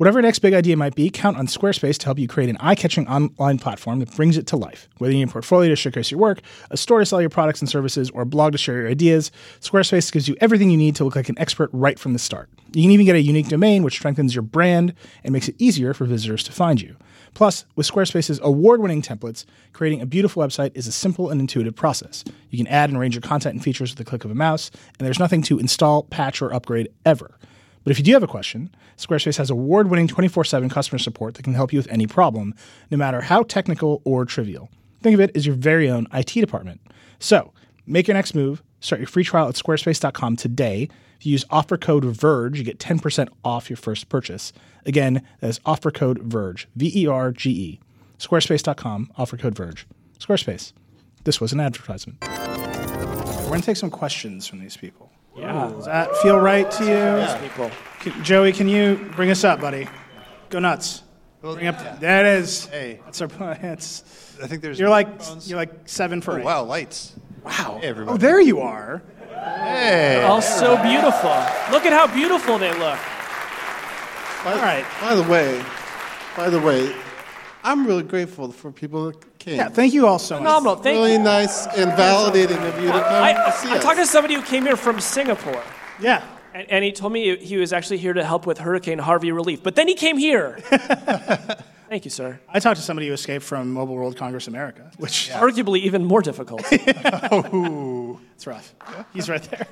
Whatever your next big idea might be, count on Squarespace to help you create an eye-catching online platform that brings it to life. Whether you need a portfolio to showcase your work, a store to sell your products and services, or a blog to share your ideas, Squarespace gives you everything you need to look like an expert right from the start. You can even get a unique domain which strengthens your brand and makes it easier for visitors to find you. Plus, with Squarespace's award-winning templates, creating a beautiful website is a simple and intuitive process. You can add and arrange your content and features with the click of a mouse, and there's nothing to install, patch, or upgrade ever. But if you do have a question, Squarespace has award winning 24 7 customer support that can help you with any problem, no matter how technical or trivial. Think of it as your very own IT department. So, make your next move. Start your free trial at squarespace.com today. If you use offer code VERGE, you get 10% off your first purchase. Again, that is offer code VERGE, V E R G E. Squarespace.com, offer code VERGE. Squarespace. This was an advertisement. We're going to take some questions from these people. Yeah. Does that feel right to you? People. Can- Joey, can you bring us up, buddy? Go nuts. Bring up. There it is. Hey. That's our. It's, I think there's. you're like microphones. you're like seven for Oh, eight. wow, lights. Wow. Hey, oh, everybody. Oh, there you are. Hey. All so beautiful. Look at how beautiful they look. By, All right. By the way, by the way, I'm really grateful for people that came. Yeah. Thank you all so much. Phenomenal. Thank really you. nice and validating of you to come I, see I us. talked to somebody who came here from Singapore. Yeah. And, and he told me he was actually here to help with Hurricane Harvey relief. But then he came here. Thank you, sir. I talked to somebody who escaped from Mobile World Congress America, which Arguably even more difficult. Oh. it's rough. He's right there.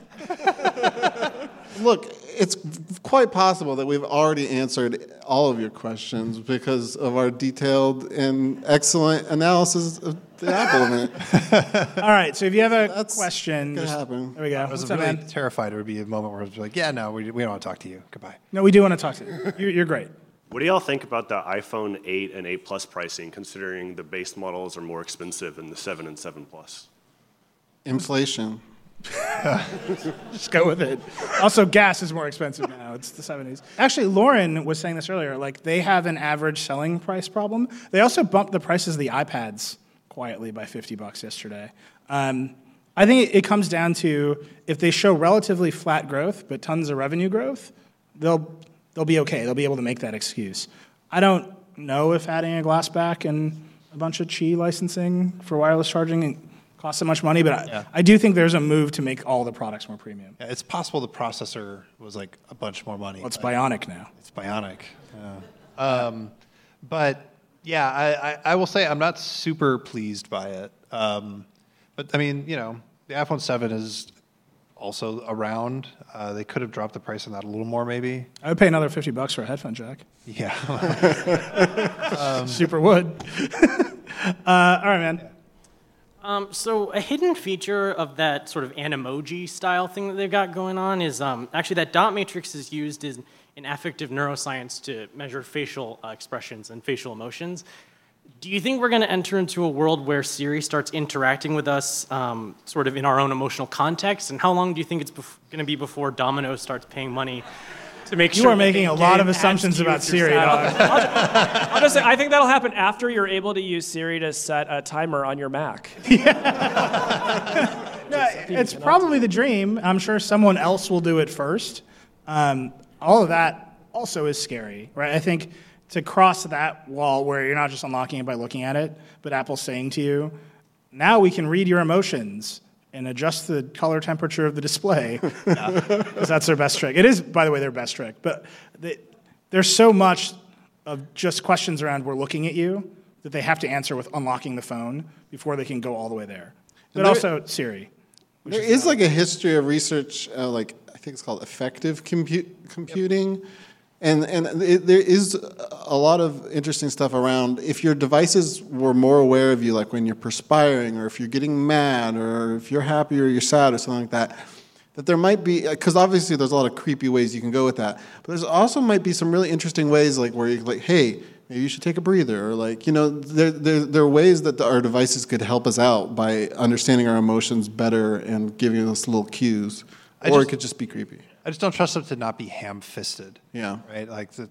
Look, it's quite possible that we've already answered all of your questions because of our detailed and excellent analysis of the Apple event. All right. So if you have a That's question, gonna just- happen. there we go. I was What's really man? terrified it would be a moment where I was like, yeah, no, we, we don't want to talk to you. Goodbye. No, we do want to talk to you. You're, you're great. What do y'all think about the iPhone 8 and 8 Plus pricing, considering the base models are more expensive than the 7 and 7 Plus? Inflation. Just go with it. Also, gas is more expensive now. It's the 70s. Actually, Lauren was saying this earlier. Like, they have an average selling price problem. They also bumped the prices of the iPads quietly by 50 bucks yesterday. Um, I think it comes down to if they show relatively flat growth but tons of revenue growth, they'll they'll be okay. They'll be able to make that excuse. I don't know if adding a glass back and a bunch of Qi licensing for wireless charging costs that much money, but Yeah. I, I do think there's a move to make all the products more premium. Yeah, it's possible the processor was like a bunch more money. Well, it's bionic now. it's bionic. Yeah. Um, but yeah, I, I, I will say I'm not super pleased by it. Um, but I mean, you know, the iPhone 7 is also around. Uh, they could have dropped the price on that a little more, maybe. I would pay another 50 bucks for a headphone jack. Yeah. Super would. uh, all right, man. Um, so a hidden feature of that sort of Animoji style thing that they've got going on is um, actually that dot matrix is used in, in affective neuroscience to measure facial uh, expressions and facial emotions. Do you think we're going to enter into a world where Siri starts interacting with us um, sort of in our own emotional context? And how long do you think it's bef- going to be before Domino starts paying money to make You sure are making a lot of assumptions about Siri, dog. I'll just say, I think that'll happen after you're able to use Siri to set a timer on your Mac. Yeah, It's probably the dream. I'm sure someone else will do it first. Um, all of that also is scary, right? I think to cross that wall where you're not just unlocking it by looking at it, but Apple's saying to you, now we can read your emotions and adjust the color temperature of the display. 'Cause that's their best trick. It is, by the way, their best trick. But they, there's so much of just questions around we're looking at you that they have to answer with unlocking the phone before they can go all the way there. But there- also Siri. There is like a history of research, uh, like I think it's called affective compute, computing, and and it, there is a lot of interesting stuff around if your devices were more aware of you, like when you're perspiring, or if you're getting mad, or if you're happy or you're sad, or something like that. That there might be, because obviously there's a lot of creepy ways you can go with that, but there's also might be some really interesting ways, like where you're like, hey, maybe you should take a breather, or like, you know, there, there, there are ways that our devices could help us out by understanding our emotions better and giving us little cues. I or just- it could just be creepy. I just don't trust them to not be ham-fisted. Yeah. Right? Like, the,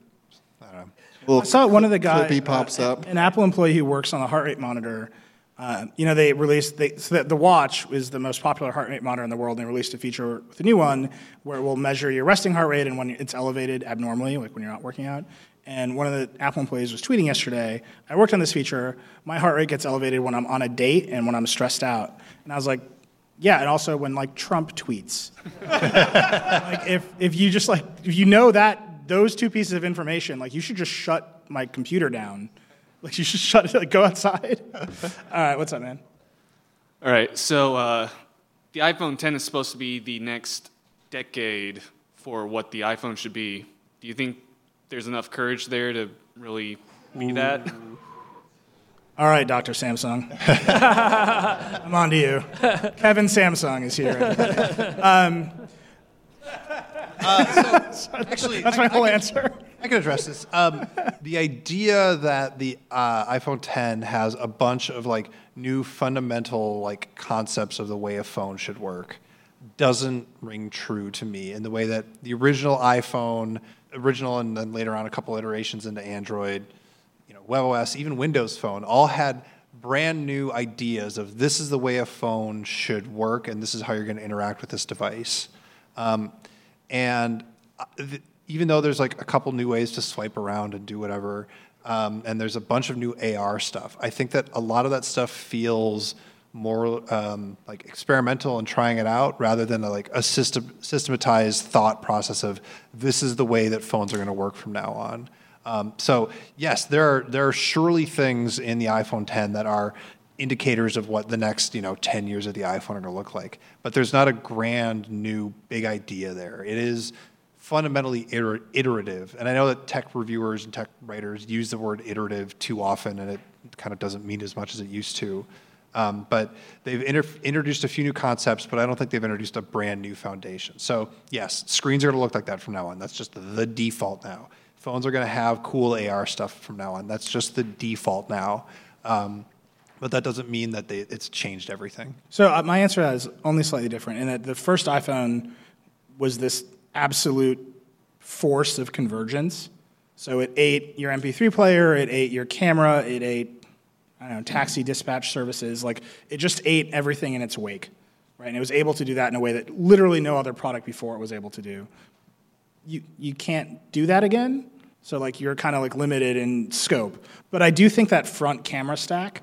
I don't know. Little I saw one of the guys, Clippy pops uh, up. an Apple employee who works on a heart rate monitor. Uh, you know, they released they, so that the watch is the most popular heart rate monitor in the world. And they released a feature with a new one where it will measure your resting heart rate and when it's elevated abnormally, like when you're not working out. And one of the Apple employees was tweeting yesterday. I worked on this feature. My heart rate gets elevated when I'm on a date and when I'm stressed out. And I was like, yeah, and also when like Trump tweets. like if if you just like if you know that those two pieces of information, like you should just shut my computer down. Like you should shut it. Like go outside. All right, what's up, man? All right, so uh, the iPhone 10 is supposed to be the next decade for what the iPhone should be. Do you think there's enough courage there to really be that? All right, Dr. Samsung. I'm on to you. Kevin Samsung is here. Actually, That's my whole answer. I can address this. Um, the idea that the uh, iPhone 10 has a bunch of like new fundamental like concepts of the way a phone should work doesn't ring true to me in the way that the original iPhone, original and then later on a couple iterations into Android, WebOS, even Windows Phone, all had brand new ideas of this is the way a phone should work and this is how you're going to interact with this device. Um, and uh, th- even though there's like a couple new ways to swipe around and do whatever, um, and there's a bunch of new AR stuff, I think that a lot of that stuff feels more um, like experimental and trying it out rather than a, like a system, systematized thought process of this is the way that phones are going to work from now on. Um, so yes, there are there are surely things in the iPhone 10 that are indicators of what the next you know 10 years of the iPhone are going to look like. But there's not a grand new big idea there. It is fundamentally iter- iterative, and I know that tech reviewers and tech writers use the word iterative too often, and it kind of doesn't mean as much as it used to. Um, but they've inter- introduced a few new concepts, but I don't think they've introduced a brand new foundation. So yes, screens are going to look like that from now on. That's just the default now. Phones are going to have cool AR stuff from now on. That's just the default now. Um, but that doesn't mean that they, it's changed everything. So uh, my answer is only slightly different in that the first iPhone was this absolute force of convergence. So it ate your MP3 player, it ate your camera, it ate I don't know taxi dispatch services. Like it just ate everything in its wake, right? And it was able to do that in a way that literally no other product before it was able to do. You you can't do that again. So like you're kind of like limited in scope. But I do think that front camera stack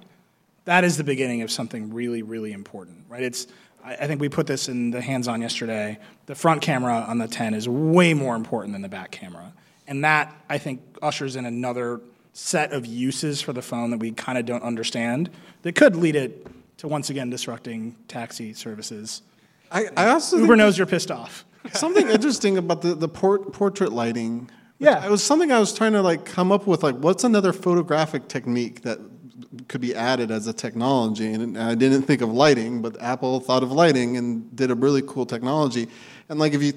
that is the beginning of something really, really important, right? It's, I, think we put this in the hands-on yesterday. The front camera on the 10 is way more important than the back camera, and that I think ushers in another set of uses for the phone that we kind of don't understand that could lead it to once again disrupting taxi services. I, I also Uber knows you're pissed off. something interesting about the, the port, portrait lighting. Yeah. It was something I was trying to like come up with like what's another photographic technique that could be added as a technology and I didn't think of lighting but Apple thought of lighting and did a really cool technology and like if you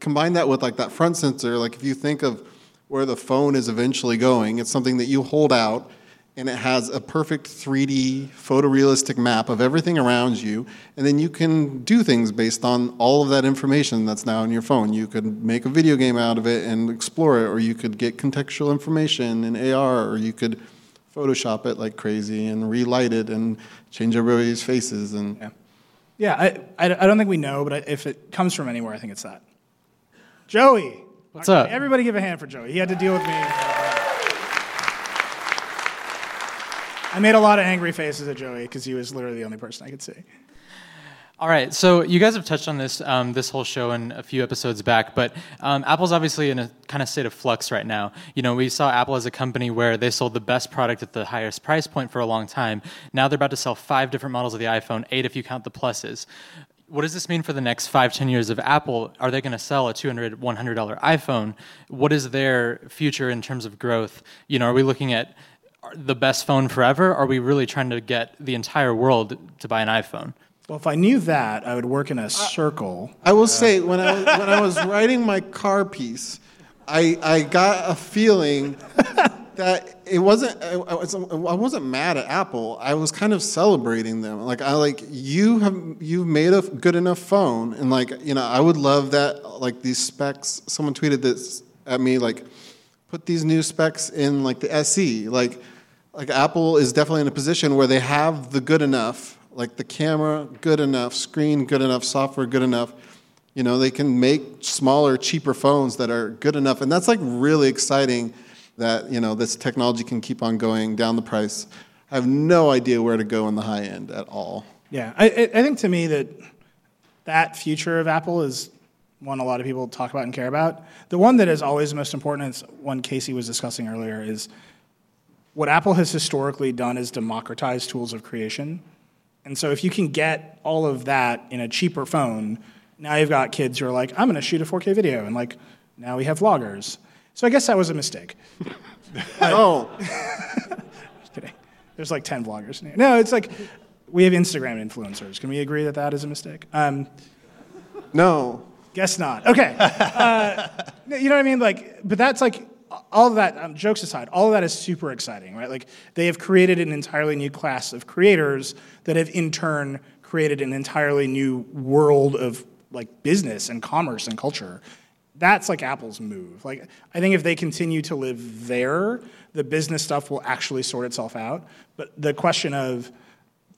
combine that with like that front sensor like if you think of where the phone is eventually going it's something that you hold out and it has a perfect 3D photorealistic map of everything around you. And then you can do things based on all of that information that's now in your phone. You could make a video game out of it and explore it, or you could get contextual information in AR, or you could Photoshop it like crazy and relight it and change everybody's faces. And Yeah, yeah I, I, I don't think we know, but I, if it comes from anywhere, I think it's that. Joey. What's up? Everybody give a hand for Joey. He had to deal with me. I made a lot of angry faces at Joey because he was literally the only person I could see. All right, so you guys have touched on this um, this whole show and a few episodes back, but um, Apple's obviously in a kind of state of flux right now. You know, we saw Apple as a company where they sold the best product at the highest price point for a long time. Now they're about to sell five different models of the iPhone, eight if you count the pluses. What does this mean for the next five, ten years of Apple? Are they going to sell a $200, $100 iPhone? What is their future in terms of growth? You know, are we looking at the best phone forever? Are we really trying to get the entire world to buy an iPhone? Well, if I knew that, I would work in a circle. I will say when I was, when I was writing my car piece, I I got a feeling that it wasn't I, I was- I wasn't mad at Apple. I was kind of celebrating them. Like I like you have you've made a good enough phone, and like you know I would love that. Like these specs. Someone tweeted this at me like put these new specs in like the SE. Like like Apple is definitely in a position where they have the good enough, like the camera good enough, screen good enough, software good enough. You know, they can make smaller, cheaper phones that are good enough, and that's like really exciting. That you know this technology can keep on going down the price. I have no idea where to go in the high end at all. Yeah, I, I think to me that that future of Apple is one a lot of people talk about and care about. The one that is always the most important, it's one Casey was discussing earlier, is what Apple has historically done is democratize tools of creation. And so if you can get all of that in a cheaper phone, now you've got kids who are like, I'm going to shoot a 4K video, and like now we have vloggers. So I guess that was a mistake. Oh, Just kidding. There's like 10 vloggers in here. No, it's like we have Instagram influencers. Can we agree that that is a mistake? Um, no. Guess not. Okay. Uh, you know what I mean? Like, but that's like all of that. Um, jokes aside, all of that is super exciting, right? Like, they have created an entirely new class of creators that have in turn created an entirely new world of like business and commerce and culture. That's like Apple's move. Like, I think if they continue to live there, the business stuff will actually sort itself out. But the question of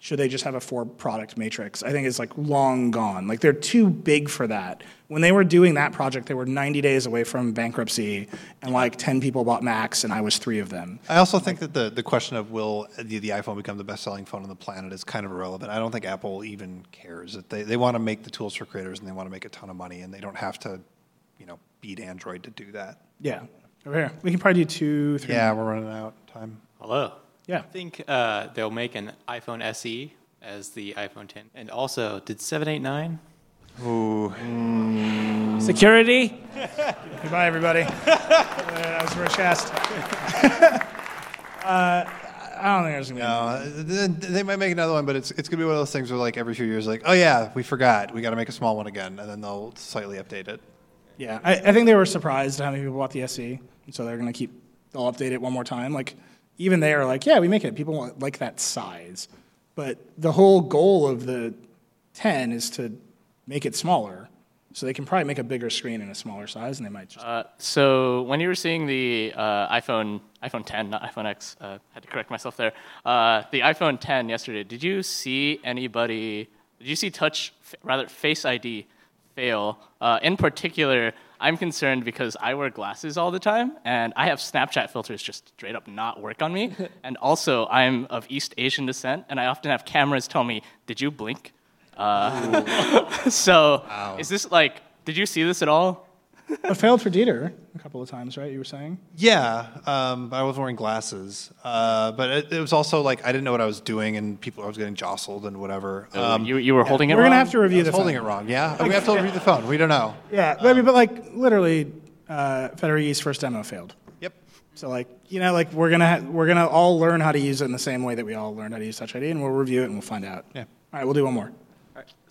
should they just have a four product matrix? I think it's like long gone. Like they're too big for that. When they were doing that project, they were 90 days away from bankruptcy, and like 10 people bought Macs, and I was three of them. I also think that the, the question of will the, the iPhone become the best selling phone on the planet is kind of irrelevant. I don't think Apple even cares. That They, they want to make the tools for creators and they want to make a ton of money and they don't have to, you know, beat Android to do that. Yeah, over here. We can probably do two, three. Yeah, we're running out of time. Hello. Yeah. I think uh, they'll make an iPhone SE as the iPhone 10. And also, did 789? Ooh. Security. Goodbye, everybody. Uh, that was Rich Cast. uh, I don't think there's gonna be. No, th- th- they might make another one, but it's it's gonna be one of those things where like every few years, like, oh yeah, we forgot, we got to make a small one again, and then they'll slightly update it. Yeah, I, I think they were surprised at how many people bought the SE, so they're gonna keep. They'll update it one more time. Like even they are like, yeah, we make it. People want like that size, but the whole goal of the 10 is to make it smaller. So they can probably make a bigger screen in a smaller size, and they might just. Uh, so when you were seeing the uh, iPhone iPhone 10, not iPhone X, uh, had to correct myself there. Uh, the iPhone 10 yesterday. Did you see anybody? Did you see Touch, rather Face ID, fail? Uh, in particular, I'm concerned because I wear glasses all the time, and I have Snapchat filters just straight up not work on me. and also, I'm of East Asian descent, and I often have cameras tell me, "Did you blink?" Uh, so, is this like? Did you see this at all? It failed for Dieter a couple of times, right? You were saying. Yeah, um, I was wearing glasses, uh, but it, it was also like I didn't know what I was doing, and people I was getting jostled and whatever. Um, you, you were holding it We're wrong? gonna have to review I was the holding phone. it wrong. Yeah, we have to review the phone. We don't know. Yeah, but, I mean, but like literally, uh, Federighi's first demo failed. Yep. So like you know, like we're gonna ha- we're gonna all learn how to use it in the same way that we all learned how to use Touch ID, and we'll review it and we'll find out. Yeah. All right, we'll do one more.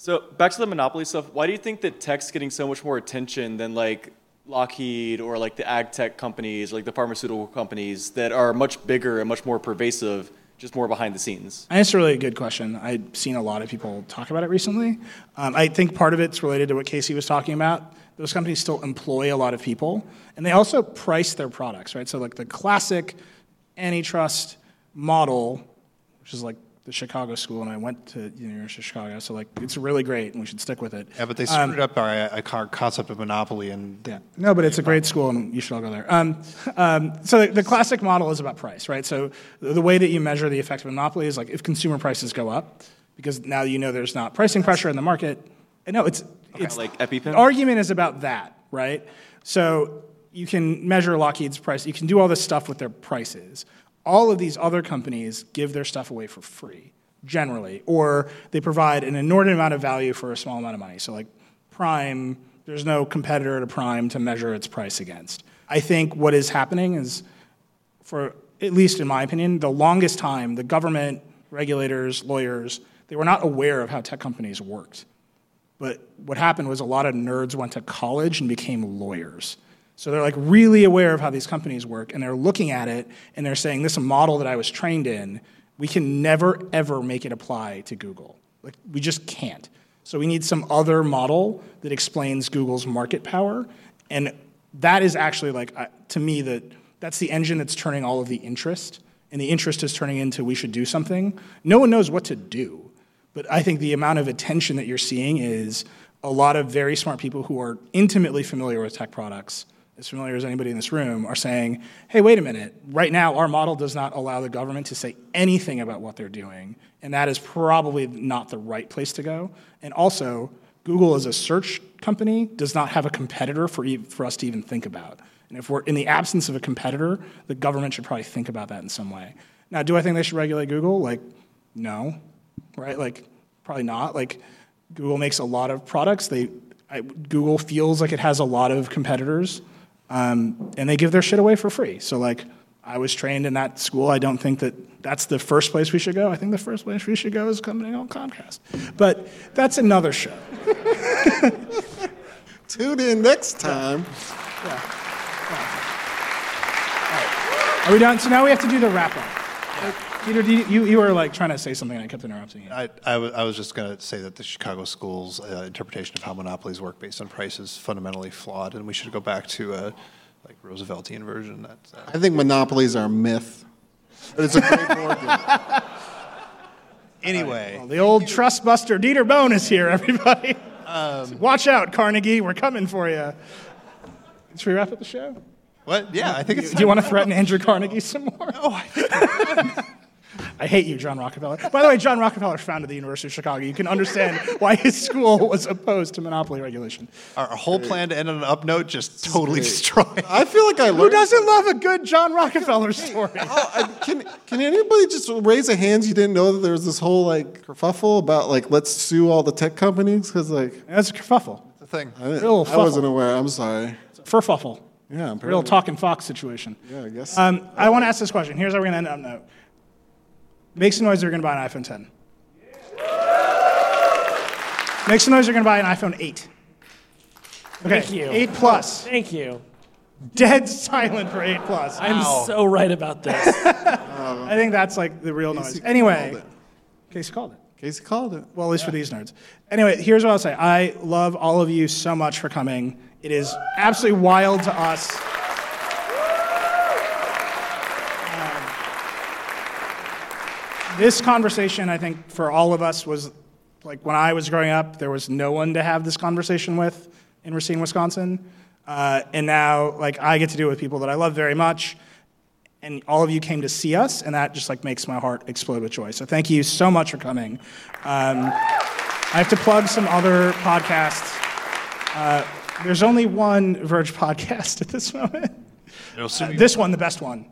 So back to the monopoly stuff. Why do you think that tech's getting so much more attention than like Lockheed or like the ag tech companies, like the pharmaceutical companies that are much bigger and much more pervasive, just more behind the scenes? And it's a really good question. I've seen a lot of people talk about it recently. Um, I think part of it's related to what Casey was talking about. Those companies still employ a lot of people, and they also price their products, right? So, like the classic antitrust model, which is like the Chicago school, and I went to the University of Chicago, so like it's really great, and we should stick with it. Yeah, but they Um, screwed up our, our concept of monopoly and yeah. No, but it's a great school, and you should all go there. Um, um, so the, the classic model is about price, right? So the, the way that you measure the effect of monopoly is like if consumer prices go up, because now you know there's not pricing pressure in the market. And no, it's it's like EpiPen? The argument is about that, right? So you can measure Lockheed's price. You can do all this stuff with their prices. All of these other companies give their stuff away for free, generally, or they provide an inordinate amount of value for a small amount of money. So like Prime, there's no competitor to Prime to measure its price against. I think what is happening is, for at least in my opinion, the longest time, the government, regulators, lawyers, they were not aware of how tech companies worked. But what happened was a lot of nerds went to college and became lawyers. So they're like really aware of how these companies work, and they're looking at it and they're saying, "This model that I was trained in, we can never ever make it apply to Google. Like we just can't. So we need some other model that explains Google's market power, and that is actually like to me that that's the engine that's turning all of the interest, and the interest is turning into we should do something. No one knows what to do. But I think the amount of attention that you're seeing is a lot of very smart people who are intimately familiar with tech products, as familiar as anybody in this room, are saying, hey, wait a minute. Right now, our model does not allow the government to say anything about what they're doing. And that is probably not the right place to go. And also, Google as a search company does not have a competitor for, e- for us to even think about. And if we're in the absence of a competitor, the government should probably think about that in some way. Now, do I think they should regulate Google? Like, no right? Like, probably not. Like, Google makes a lot of products. They, I, Google feels like it has a lot of competitors, um, and they give their shit away for free. So, like, I was trained in that school. I don't think that that's the first place we should go. I think the first place we should go is company called Comcast. But that's another show. Tune in next time. Are we done? So now we have to do the wrap up. Dieter, do you, you, you were like trying to say something, and I kept interrupting you. I, I, was just going to say that the Chicago schools' uh, interpretation of how monopolies work based on price is fundamentally flawed, and we should go back to a like Rooseveltian version. That's, uh, I think monopolies are a myth. It's a great board game. anyway, Well, the old trust buster Dieter Bohn is here, everybody. Watch out, Carnegie. We're coming for you. Should we wrap up the show? what? Yeah, I think it's. Do you want to threaten Andrew Carnegie some more? No, I I hate you, John Rockefeller. By the way, John Rockefeller founded the University of Chicago. You can understand why his school was opposed to monopoly regulation. our, our whole plan to end on an up note just totally destroyed. I feel like I learned. Who doesn't love a good John Rockefeller story? Oh, I- can, can anybody just raise a hand you didn't know that there was this whole like kerfuffle about like let's sue all the tech companies because like That's a kerfuffle. the thing. I, didn't- Real I wasn't fuffle. aware. I'm sorry. Furfuffle. Yeah, Real apparently. talking fox situation. Yeah, I guess. Um, I want to ask this question. Here's how we're going to end up note. Make some noise if you're going to buy an iPhone 10. Make some noise if you're going to buy an iPhone 8. Okay, Thank you. 8 Plus. Thank you. dead silent for 8 plus. I'm so right about this. I think that's like the real noise. Anyway, called it. Casey called it. Casey called it. Well, at least for these nerds. Anyway, here's what I'll say. I love all of you so much for coming. It is absolutely wild to us. This conversation, I think, for all of us was like when I was growing up, there was no one to have this conversation with in Racine, Wisconsin. Uh, and now, like, I get to do it with people that I love very much and all of you came to see us, and that just like makes my heart explode with joy. So thank you so much for coming. Um, I have to plug some other podcasts. Uh, there's only one Verge podcast at this moment. Uh, this one, the best one.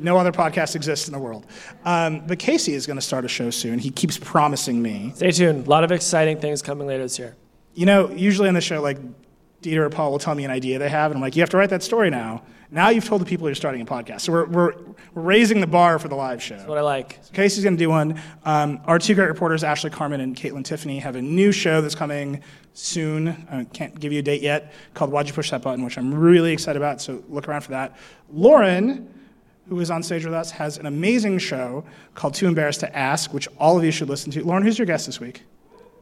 No other podcast exists in the world. Um, but Casey is going to start a show soon. He keeps promising me. Stay tuned. A lot of exciting things coming later this year. You know, usually on the show, like Dieter or Paul will tell me an idea they have, and I'm like, you have to write that story now. Now you've told the people you're starting a podcast. So we're, we're, we're raising the bar for the live show. That's what I like. So Casey's going to do one. Um, our two great reporters, Ashley Carman and Kaitlyn Tiffany, have a new show that's coming soon. I can't give you a date yet, called Why'd You Push That Button, which I'm really excited about. So look around for that. Lauren, who is on stage with us, has an amazing show called Too Embarrassed to Ask, which all of you should listen to. Lauren, who's your guest this week?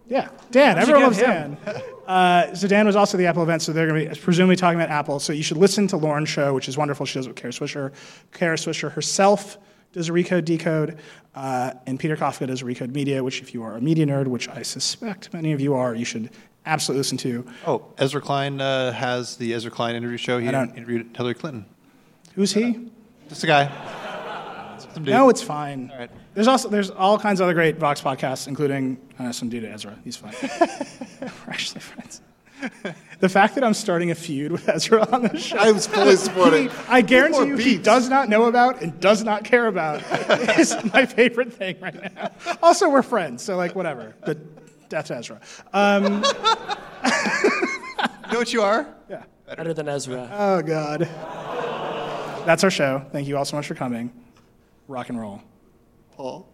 Yeah, Dan. Everyone loves get Dan. him? Uh, so Dan was also at the Apple event, so they're going to be presumably talking about Apple. So you should listen to Lauren's show, which is wonderful. She does it with Kara Swisher. Kara Swisher herself does a Recode Decode, uh, and Peter Kafka does Recode Media, which if you are a media nerd, which I suspect many of you are, you should absolutely listen to. Oh, Ezra Klein uh, has the Ezra Klein interview show. He interviewed Hillary Clinton. Who's he? Just a guy. Some dude. No, it's fine. All right. There's also there's all kinds of other great Vox podcasts, including uh, some dude Ezra. He's fine. We're actually friends. The fact that I'm starting a feud with Ezra on this show, I was fully supporting. he- I guarantee More you, he does not know about and does not care about. is my favorite thing right now. Also, we're friends, so like whatever. But death to Ezra. Um, You know what you are? yeah. Better than Ezra. Oh God. That's our show. Thank you all so much for coming. Rock and roll. Paul.